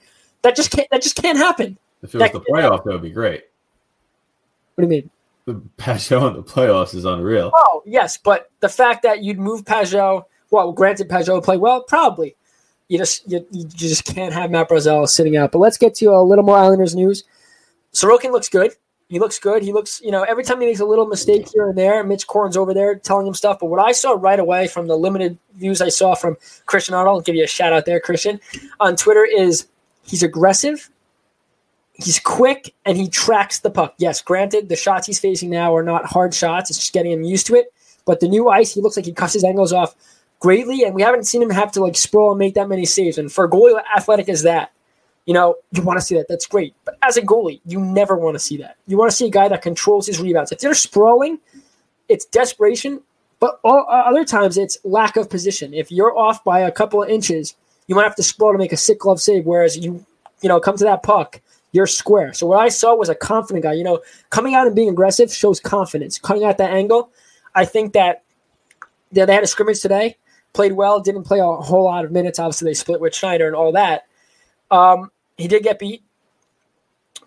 that just can't that just can't happen. If it was That- the playoff, that would be great. What do you mean? The Pageau in the playoffs is unreal. Oh yes, but the fact that you'd move Pageau, well, granted would play well, probably. You just you, you just can't have Matt Barzal sitting out. But let's get to a little more Islanders news. Sorokin looks good. He looks good. He looks, you know, every time he makes a little mistake here and there, Mitch Korn's over there telling him stuff. But what I saw right away from the limited views I saw from Christian Arnold, I'll give you a shout out there, Christian, on Twitter is he's aggressive, he's quick, and he tracks the puck. Yes, granted, the shots he's facing now are not hard shots. It's just getting him used to it. But the new ice, he looks like he cuts his angles off greatly, and we haven't seen him have to like sprawl and make that many saves. And for a goalie athletic as that, you know, you want to see that. That's great. But as a goalie, you never want to see that. You want to see a guy that controls his rebounds. If they're sprawling, it's desperation. But all, uh, other times, it's lack of position. If you're off by a couple of inches, you might have to sprawl to make a sick glove save. Whereas you, you know, come to that puck, you're square. So what I saw was a confident guy. You know, coming out and being aggressive shows confidence. Cutting out that angle, I think that yeah, they had a scrimmage today, played well, didn't play a whole lot of minutes. Obviously, they split with Schneider and all that. Um, he did get beat.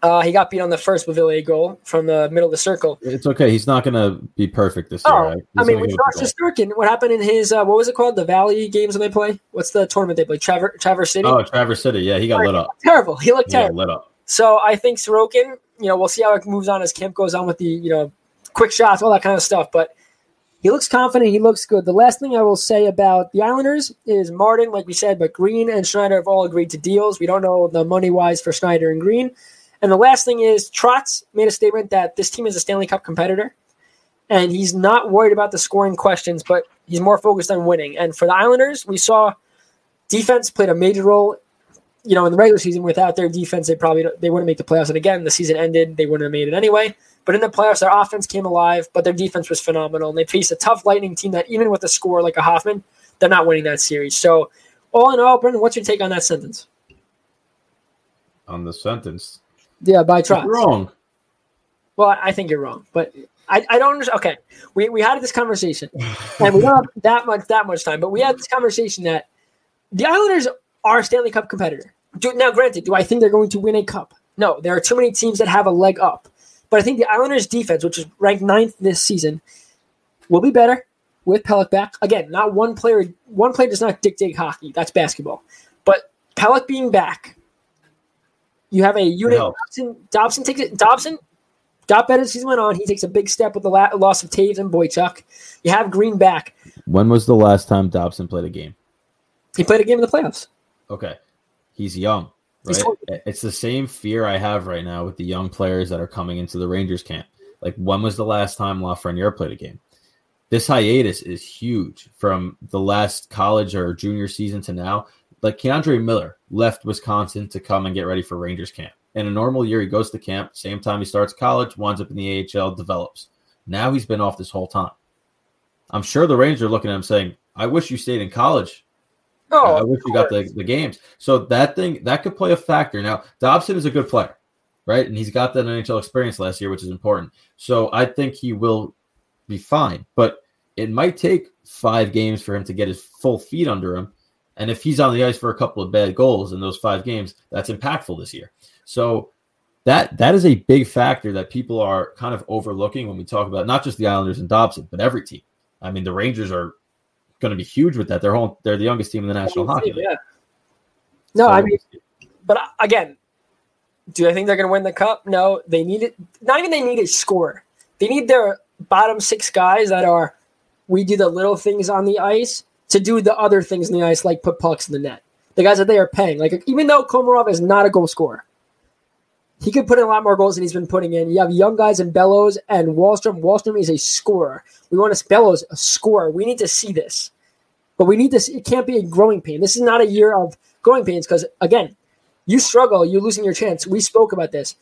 Uh, he got beat on the first Beauvillier goal from the middle of the circle. It's okay. He's not going to be perfect this year. Oh, right? He's I mean, with Josh. Sturkin, what happened in his uh, what was it called? The Valley games when they play. What's the tournament they play? Traver- Traverse City. Oh, Traverse City. Yeah, he got lit up. terrible. He looked He got terrible. lit up. So I think Sorokin, you know, we'll see how it moves on as Kemp goes on with the, you know, quick shots, all that kind of stuff. But he looks confident. He looks good. The last thing I will say about the Islanders is Martin, like we said, but Green and Schneider have all agreed to deals. We don't know the money wise for Schneider and Green. And the last thing is Trotz made a statement that this team is a Stanley Cup competitor. And he's not worried about the scoring questions, but he's more focused on winning. And for the Islanders, we saw defense played a major role you know, in the regular season, without their defense, they probably they wouldn't make the playoffs. And again, the season ended; they wouldn't have made it anyway. But in the playoffs, their offense came alive, but their defense was phenomenal. And they faced a tough Lightning team that, even with a score like a Hoffman, they're not winning that series. So, all in all, Brendan, what's your take on that sentence? On the sentence. Yeah, by Trotz. wrong. Well, I think you're wrong, but I, I don't understand. Okay, we, we had this conversation, and we don't have that much that much time, but we had this conversation that the Islanders are a Stanley Cup competitor. Do, now, granted, do I think they're going to win a cup? No, there are too many teams that have a leg up. But I think the Islanders' defense, which is ranked ninth this season, will be better with Pelech back. Again, not one player. One player does not dictate hockey. That's basketball. But Pelech being back, you have a unit. helps. Dobson, Dobson takes it. Dobson got better as season went on. He takes a big step with the la- loss of Toews and Boychuk. You have Green back. When was the last time Dobson played a game? He played a game in the playoffs. Okay. He's young, right? It's the same fear I have right now with the young players that are coming into the Rangers camp. Like, when was the last time Lafreniere played a game? This hiatus is huge from the last college or junior season to now. Like, K'Andre Miller left Wisconsin to come and get ready for Rangers camp. In a normal year, he goes to camp, same time he starts college, winds up in the AHL, develops. Now he's been off this whole time. I'm sure the Rangers are looking at him saying, I wish you stayed in college Oh, uh, I wish you got the, the games. So that thing that could play a factor. Now Dobson is a good player, right? And he's got that NHL experience last year, which is important. So I think he will be fine. But it might take five games for him to get his full feet under him. And if he's on the ice for a couple of bad goals in those five games, that's impactful this year. So that that is a big factor that people are kind of overlooking when we talk about not just the Islanders and Dobson, but every team. I mean, the Rangers are going to be huge with that. They're home, they're the youngest team in the National Hockey League. Yeah. No, So- I mean, but again, do I think they're going to win the cup? No, they need it. Not even they need a score. They need their bottom six guys that are we do the little things on the ice to do the other things in the ice, like put pucks in the net. The guys that they are paying, like even though Komarov is not a goal scorer, he could put in a lot more goals than he's been putting in. You have young guys in Bellows and Wahlstrom. Wahlstrom is a scorer. We want to Bellows a scorer. We need to see this. But we need this. It can't be a growing pain. This is not a year of growing pains because, again, you struggle, you're losing your chance. We spoke about this.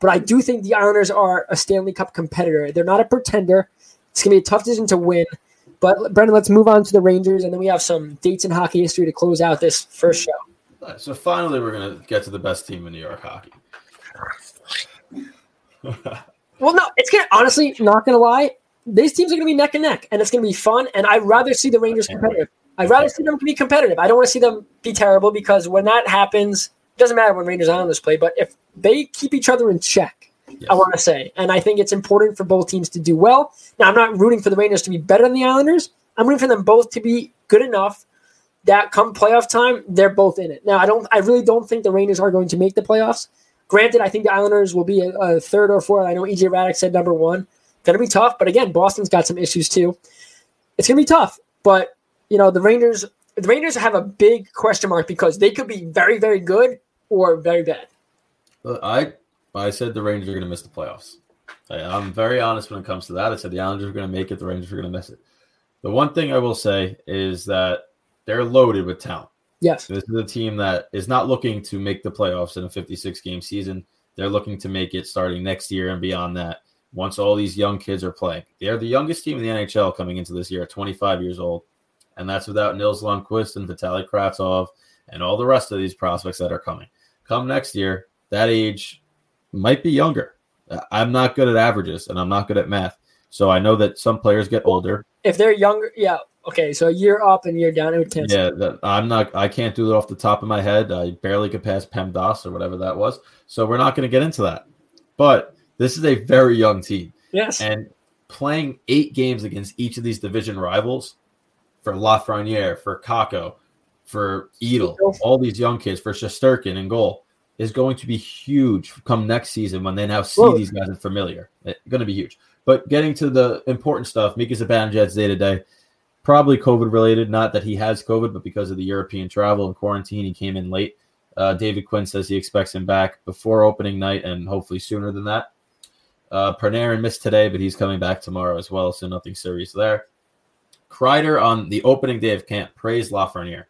But I do think the Islanders are a Stanley Cup competitor. They're not a pretender. It's to be a tough decision to win. But, Brendan, let's move on to the Rangers, and then we have some dates in hockey history to close out this first show. So finally, we're to get to the best team in New York hockey. Well, no, it's gonna honestly not gonna lie. These teams are gonna be neck and neck, and it's gonna be fun. And I'd rather see the Rangers competitive. I'd rather see them be competitive. I don't want to see them be terrible because when that happens, it doesn't matter when Rangers Islanders play. But if they keep each other in check, I want to say, and I think it's important for both teams to do well. Now, I'm not rooting for the Rangers to be better than the Islanders. I'm rooting for them both to be good enough that come playoff time, they're both in it. Now, I don't, I really don't think the Rangers are going to make the playoffs. Granted, I think the Islanders will be a, a third or fourth. I know EJ Hradek said number one. It's going to be tough, but again, Boston's got some issues too. It's going to be tough, but you know the Rangers. The Rangers have a big question mark because they could be very, very good or very bad. I I said the Rangers are going to miss the playoffs. I, I'm very honest when it comes to that. I said the Islanders are going to make it. The Rangers are going to miss it. The one thing I will say is that they're loaded with talent. Yes, This is a team that is not looking to make the playoffs in a 56 game season. They're looking to make it starting next year and beyond that. Once all these young kids are playing, they're the youngest team in the NHL coming into this year at 25 years old, and that's without Nils Lundkvist and Vitaly Kravtsov and all the rest of these prospects that are coming. Come next year, that age might be younger. I'm not good at averages and I'm not good at math, so I know that some players get older. if they're younger, yeah, okay. So a year up and year down, it would cancel. Yeah, that, I'm not. I can't do it off the top of my head. I barely could pass PEMDAS or whatever that was. So we're not going to get into that. But this is a very young team, Yes, and playing eight games against each of these division rivals for Lafreniere, for Kakko, for Edel, all these young kids, for Shesterkin and goal is going to be huge come next season when they now see Whoa. these guys in familiar. It's going to be huge. But getting to the important stuff, Mika Zibanejad's day to day, probably COVID related. Not that he has COVID, but because of the European travel and quarantine, he came in late. Uh, David Quinn says he expects him back before opening night and hopefully sooner than that. Uh, Panarin missed today, but he's coming back tomorrow as well, so nothing serious there. Kreider on the opening day of camp praised Lafreniere.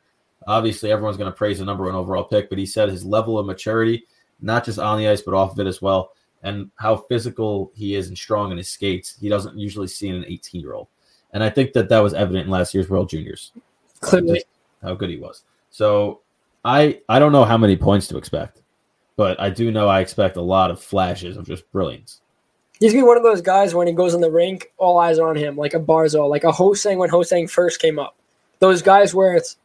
Obviously, everyone's going to praise the number one overall pick, but he said his level of maturity, not just on the ice, but off of it as well, and how physical he is and strong in his skates. He doesn't usually see in an 18 year old. And I think that that was evident in last year's World Juniors, clearly. how good he was. So I I don't know how many points to expect, but I do know I expect a lot of flashes of just brilliance. He's gonna be one of those guys when he goes in the rink, all eyes are on him, like a Barzal, like a Ho-Sang when Ho-Sang first came up. Those guys where it's,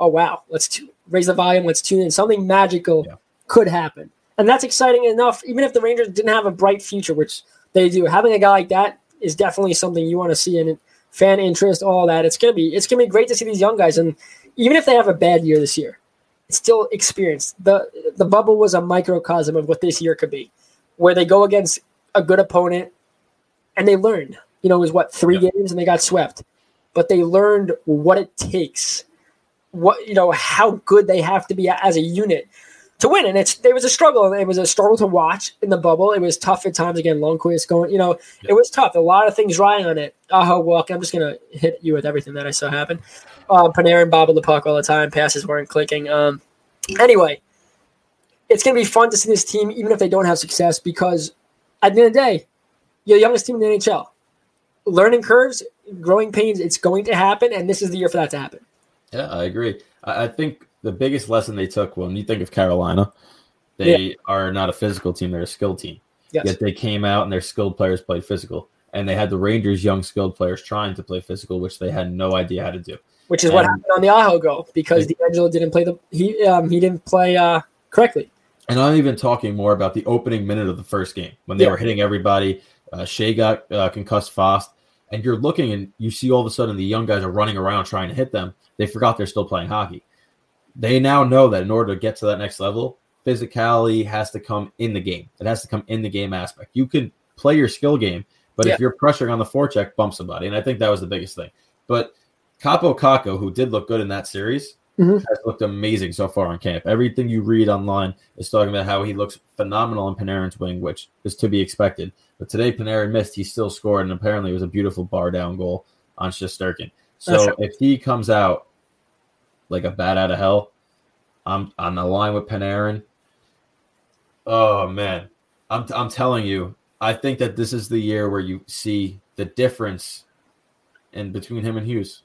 oh wow, let's tu- raise the volume, let's tune in. Something magical Yeah. could happen, and that's exciting enough. Even if the Rangers didn't have a bright future, which they do, having a guy like that is definitely something you want to see in it. Fan interest, all that. It's gonna be it's gonna be great to see these young guys, and even if they have a bad year this year, it's still experience. the The bubble was a microcosm of what this year could be, where they go against a good opponent and they learned. You know, it was what three Yeah. games and they got swept, but they learned what it takes, what you know, how good they have to be as a unit to win. And it's there was a struggle. It was a struggle to watch in the bubble. It was tough at times. Again, Lundqvist going, you know, it was tough. A lot of things riding on it. Aho walk. I'm just gonna hit you with everything that I saw happen. Uh, Panarin bobbled the puck all the time. Passes weren't clicking. Um, anyway, it's gonna be fun to see this team, even if they don't have success, because at the end of the day, you're the youngest team in the NHL. Learning curves, growing pains, it's going to happen, and this is the year for that to happen. Yeah, I agree. I think the biggest lesson they took when you think of Carolina, they are not a physical team; they're a skilled team. Yes. Yet they came out and their skilled players played physical, and they had the Rangers' young skilled players trying to play physical, which they had no idea how to do. which is what happened on the Aho goal because DeAngelo didn't play the he um, he didn't play uh, correctly. And I'm even talking more about the opening minute of the first game when they Yeah. were hitting everybody. Uh, Shea got uh, concussed fast, and you're looking and you see all of a sudden the young guys are running around trying to hit them. They forgot they're still playing hockey. They now know that in order to get to that next level, physicality has to come in the game. It has to come in the game aspect. You can play your skill game, but Yeah. if you're pressuring on the forecheck, bump somebody. And I think that was the biggest thing. But Kaapo Kakko, who did look good in that series, Mhm. has looked amazing so far in camp. Everything you read online is talking about how he looks phenomenal in Panarin's wing, which is to be expected. But today Panarin missed, he still scored, and apparently it was a beautiful bar down goal on Shesterkin. So right. if he comes out like a bat out of hell, I'm on the line with Panarin. Oh man, I'm I'm telling you, I think that this is the year where you see the difference in between him and Hughes.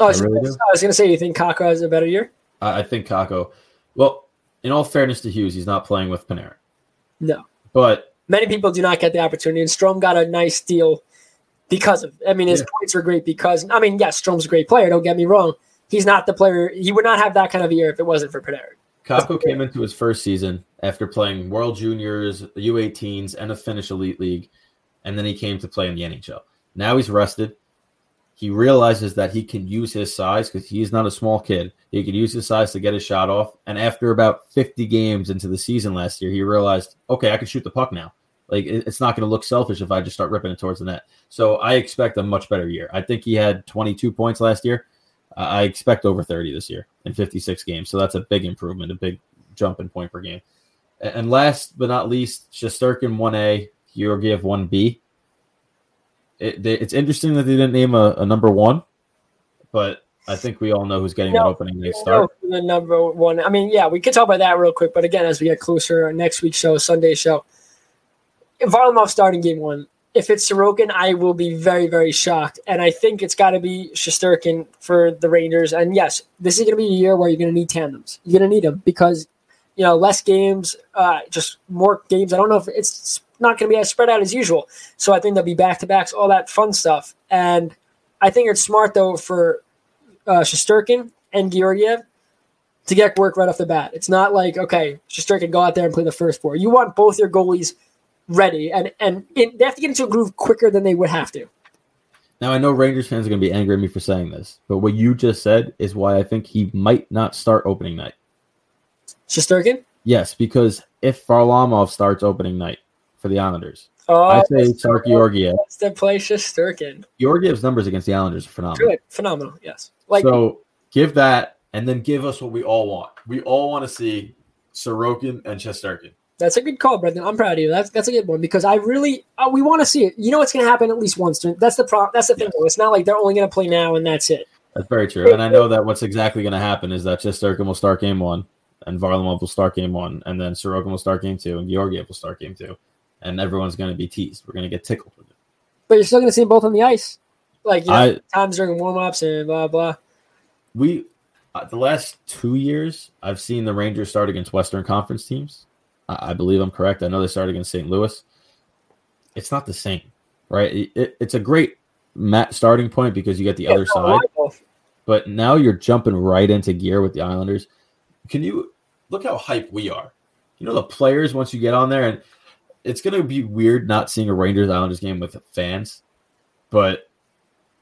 Oh, I was, I really I was going to say, you think Kakko has a better year? I, I think Kakko. Well, in all fairness to Hughes, he's not playing with Panarin, No. but Many people do not get the opportunity, and Strome got a nice deal because of. I mean, his Yeah. points were great because. I mean, yes, Strome's a great player. Don't get me wrong. He's not the player. He would not have that kind of a year if it wasn't for Panarin. Kakko came into his first season after playing World Juniors, U18s, and a Finnish Elite League, and then he came to play in the NHL. Now he's rested. He realizes that he can use his size because he's not a small kid. He can use his size to get his shot off. And after about 50 games into the season last year, he realized, okay, I can shoot the puck now. Like it's not going to look selfish if I just start ripping it towards the net. So I expect a much better year. I think he had 22 points last year. Uh, I expect over 30 this year in 56 games. So that's a big improvement, a big jump in point per game. And last but not least, Shesterkin 1A, Georgiev 1B. It, they- it's interesting that they didn't name a, a number one, but I think we all know who's getting that No, opening day start. the number one. I mean, yeah, we could talk about that real quick, but again, as we get closer, next week's show, Sunday show, Varlamov starting game one, if it's Sorokin, I will be very, very shocked. And I think it's got to be Shesterkin for the Rangers. And yes, this is going to be a year where you're going to need tandems. You're going to need them because, you know, less games, uh, just more games. I don't know if it's not going to be as spread out as usual. So I think there'll be back to backs, all that fun stuff. And I think it's smart, though, for uh, Shesterkin and Georgiev to get work right off the bat. It's not like, okay, Shesterkin, go out there and play the first four. You want both your goalies ready, and and it, they have to get into a groove quicker than they would have to. Now I know Rangers fans are going to be angry at me for saying this, but what you just said is why I think he might not start opening night. Shesterkin? Yes, because if Varlamov starts opening night for the Islanders, Oh, I say start Georgiev. The play Shesterkin. Georgiev's numbers against the Islanders are phenomenal. Good. Phenomenal. Yes. Like, so give that, and then give us what we all want. We all want to see Sorokin and Shesterkin. That's a good call, Brendan. I'm proud of you. That's that's a good one because I really uh, we want to see it. You know, it's going to happen at least once. That's the pro. That's the thing. Though. It's not like they're only going to play now and that's it. That's very true. And I know that what's exactly going to happen is that Shesterkin will start game one, and Varlamov will start game one, and then Sorokin will start game two, and Georgiev will start game two. And everyone's going to be teased. We're going to get tickled with it. But you're still going to see them both on the ice, like you know, I- times during warm ups and blah blah. we uh, the last two years I've seen the Rangers start against Western Conference teams. I, I believe I'm correct. I know they started against St. Louis. It's not the same, right? It, it- it's a great mat starting point because you get the other Yeah, side, but now you're jumping right into gear with the Islanders. Can you look how hype we are? You know the players once you get on there, and it's going to be weird not seeing a Rangers Islanders game with fans, but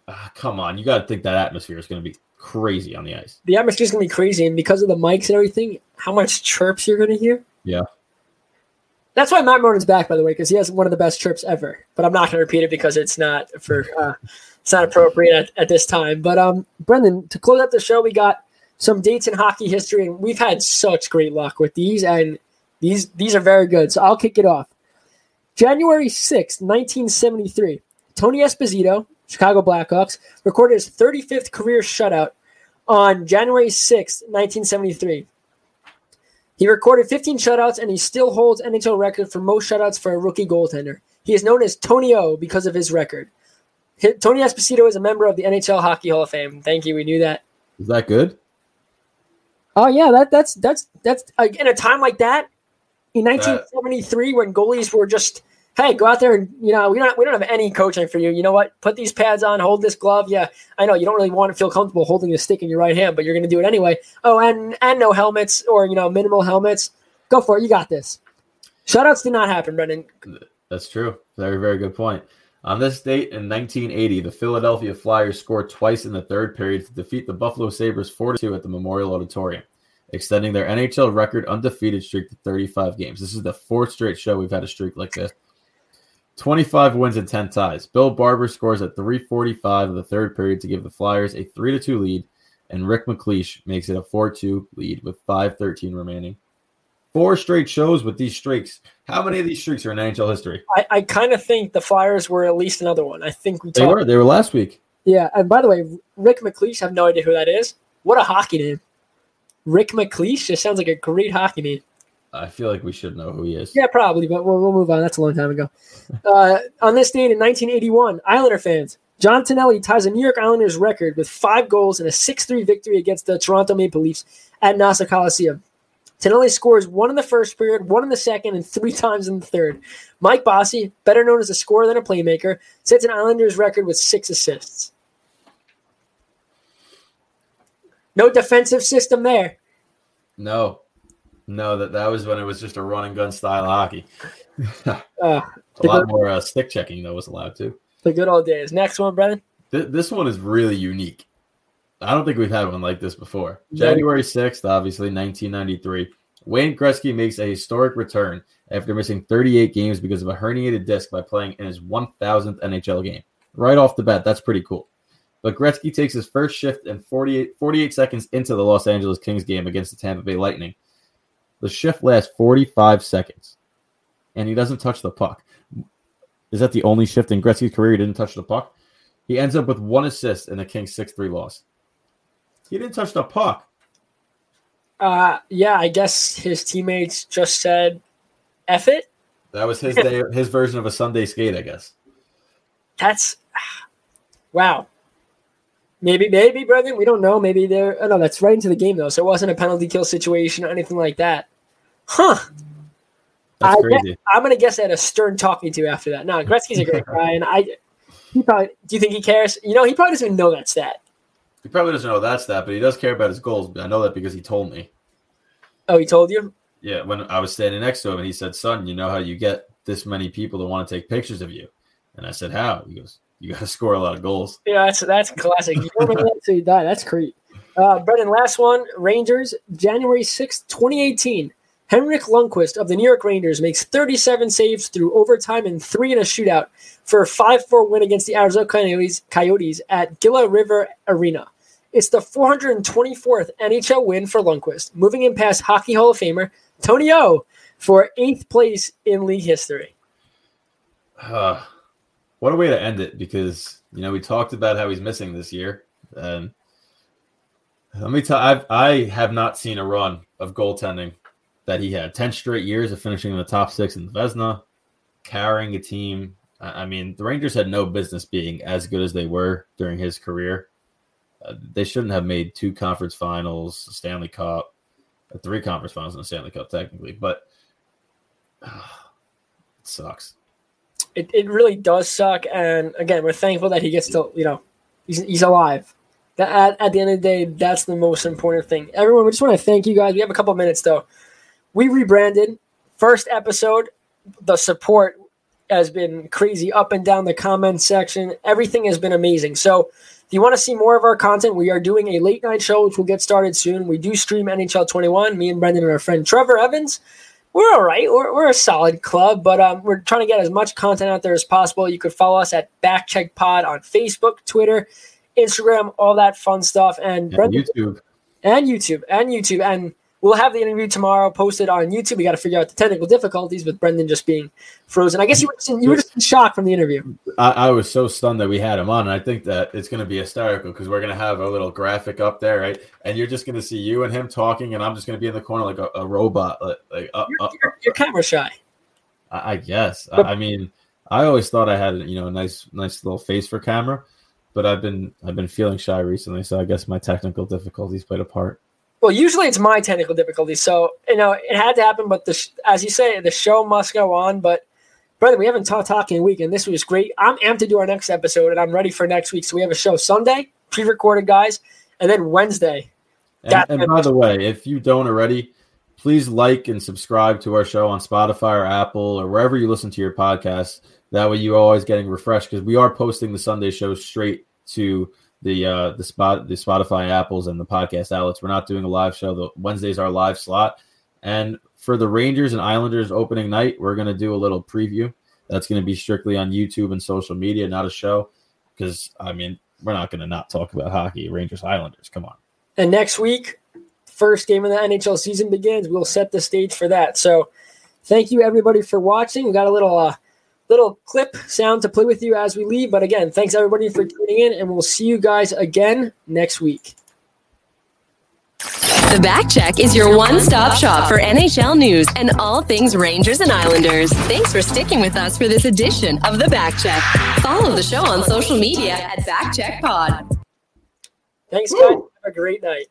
uh, come on, you got to think that atmosphere is going to be crazy on the ice. the atmosphere is gonna be crazy, and because of the mics and everything, how much chirps you're gonna hear. Yeah. That's why Matt Martin's back, by the way, because he has one of the best trips ever. But I'm not gonna repeat it because it's not for uh, it's not appropriate at, at this time. But um, Brendan, to close out the show, we got some dates in hockey history, and we've had such great luck with these, and these these are very good. So I'll kick it off. January sixth, 1973, Tony Esposito, Chicago Blackhawks, recorded his 35th career shutout on January sixth, 1973. He recorded 15 shutouts and he still holds NHL record for most shutouts for a rookie goaltender. He is known as Tony O because of his record. Tony Esposito is a member of the NHL Hockey Hall of Fame. Thank you. We knew that. Is that good? Oh yeah, that that's that's that's like, in a time like that in 1973 when goalies were just hey go out there and you know we don't we don't have any coaching for you. You know what? Put these pads on, hold this glove. Yeah, I know you don't really want to feel comfortable holding the stick in your right hand, but you're going to do it anyway. Oh, and and no helmets or you know minimal helmets. Go for it. You got this. Shutouts did not happen, Brendan. That's true. Very, very good point. On this date in 1980, the Philadelphia Flyers scored twice in the third period to defeat the Buffalo Sabres 4 2 at the Memorial Auditorium, extending their NHL record undefeated streak to 35 games. This is the fourth straight show we've had a streak like this. 25 wins and 10 ties. Bill Barber scores at 345 of the third period to give the Flyers a 3 2 lead, and Rick MacLeish makes it a 4 2 lead with 5.13 remaining. Four straight shows with these streaks. How many of these streaks are in NHL history? I, I kind of think the Flyers were at least another one. I think we They talked. were. They were last week. Yeah, and by the way, Rick MacLeish, I have no idea who that is. What a hockey name. Rick MacLeish just sounds like a great hockey name. I feel like we should know who he is. Yeah, probably, but we'll, we'll move on. That's a long time ago. Uh, on this date in 1981, Islander fans, John Tonelli ties a New York Islanders record with five goals and a 6 3 victory against the Toronto Maple Leafs at Nassau Coliseum. Tonelli scores one in the first period, one in the second, and three times in the third. Mike Bossy, better known as a scorer than a playmaker, sets an Islanders record with six assists. No defensive system there. No, no, that that was when it was just a run and gun style hockey. Uh, a lot more uh, stick checking that was allowed to. the good old days. Next one, Brendan. Th- this one is really unique. I don't think we've had one like this before. January 6th, obviously, 1993. Wayne Gretzky makes a historic return after missing 38 games because of a herniated disc by playing in his 1000th NHL game. Right off the bat, that's pretty cool. But Gretzky takes his first shift in 48, 48 seconds into the Los Angeles Kings game against the Tampa Bay Lightning. The shift lasts 45 seconds, and he doesn't touch the puck. Is that the only shift in Gretzky's career he didn't touch the puck? He ends up with one assist in the Kings 6 3 loss. He didn't touch the puck. Uh, yeah, I guess his teammates just said, F it. That was his day, his version of a Sunday skate, I guess. That's wow. Maybe, maybe, Brendan. We don't know. Maybe they're. Oh no, that's right into the game though, so it wasn't a penalty kill situation or anything like that. Huh? That's I crazy. I'm gonna guess I had a stern talking to after that. No, Gretzky's a great guy, and I. He probably. Do you think he cares? You know, he probably doesn't even know that stat. He probably doesn't know that stat, but he does care about his goals. I know that because he told me. Oh, he told you. Yeah, when I was standing next to him, and he said, "Son, you know how you get this many people to want to take pictures of you?" And I said, "How?" He goes, "You got to score a lot of goals." Yeah, that's that's classic. You don't that until you die. That's great. Uh, Brendan, last one. Rangers, January sixth, 2018. Henrik Lundqvist of the New York Rangers makes 37 saves through overtime and three in a shootout for a 5 4 win against the Arizona Coyotes, Coyotes at Gila River Arena. It's the 424th NHL win for Lundqvist, moving him past Hockey Hall of Famer Tony O for eighth place in league history. Uh, what a way to end it because you know we talked about how he's missing this year, and let me tell I've, I have not seen a run of goaltending that he had ten straight years of finishing in the top six in Vezina, carrying a team. I I mean, the Rangers had no business being as good as they were during his career. Uh, they shouldn't have made two conference finals, Stanley Cup, uh, three conference finals, and a Stanley Cup technically, but uh, it sucks. it, it really does suck. And again, we're thankful that he gets to, you know, he's, he's alive. That at, at the end of the day, that's the most important thing. Everyone, we just want to thank you guys. We have a couple minutes though. We rebranded. First episode, the support has been crazy up and down the comment section. Everything has been amazing. So if you want to see more of our content, we are doing a late night show, which will get started soon. We do stream NHL 21. Me and Brendan and our friend Trevor Evans we're all right. We're, we're a solid club, but um, we're trying to get as much content out there as possible. You could follow us at Backcheck Pod on Facebook, Twitter, Instagram, all that fun stuff, and, And Brendan- YouTube. and YouTube and YouTube, and we'll have the interview tomorrow posted on YouTube. We got to figure out the technical difficulties with Brendan just being frozen. I guess you were just in, you were just in shock from the interview. I, I was so stunned that we had him on, and I think that it's going to be hysterical because we're going to have a little graphic up there, right? And you're just going to see you and him talking, and I'm just going to be in the corner like a, a robot, like, like uh, You're, uh, you're, you're camera shy. I I guess. I, I mean, I always thought I had you know a nice, nice little face for camera, but I've been I've been feeling shy recently, so I guess my technical difficulties played a part. Well, usually it's my technical difficulties, so you know it had to happen. But the as you say, the show must go on. But brother, we haven't talked talking a week, and this was great. I'm amped to do our next episode, and I'm ready for next week. So we have a show Sunday, pre-recorded, guys, and then Wednesday. And, and by the way, if you don't already, please like and subscribe to our show on Spotify or Apple or wherever you listen to your podcasts. That way, you're always getting refreshed because we are posting the Sunday show straight to the uh, the spot the Spotify apples and the podcast outlets. We're not doing a live show. The Wednesday's our live slot, and for the Rangers and Islanders opening night, we're to do a little preview. That's to be strictly on YouTube and social media, not a show. Because I mean, we're not to not talk about hockey. Rangers Islanders, come on. And next week, first game of the NHL season begins. We'll set the stage for that. So, thank you everybody for watching. We got a little uh, little clip sound to play with you as we leave. But again, thanks everybody for tuning in, and we'll see you guys again next week. The Back Check is your one stop shop for NHL news and all things Rangers and Islanders. Thanks for sticking with us for this edition of The Back Check. Follow the show on social media at Back Check Pod. Thanks, guys. Have a great night.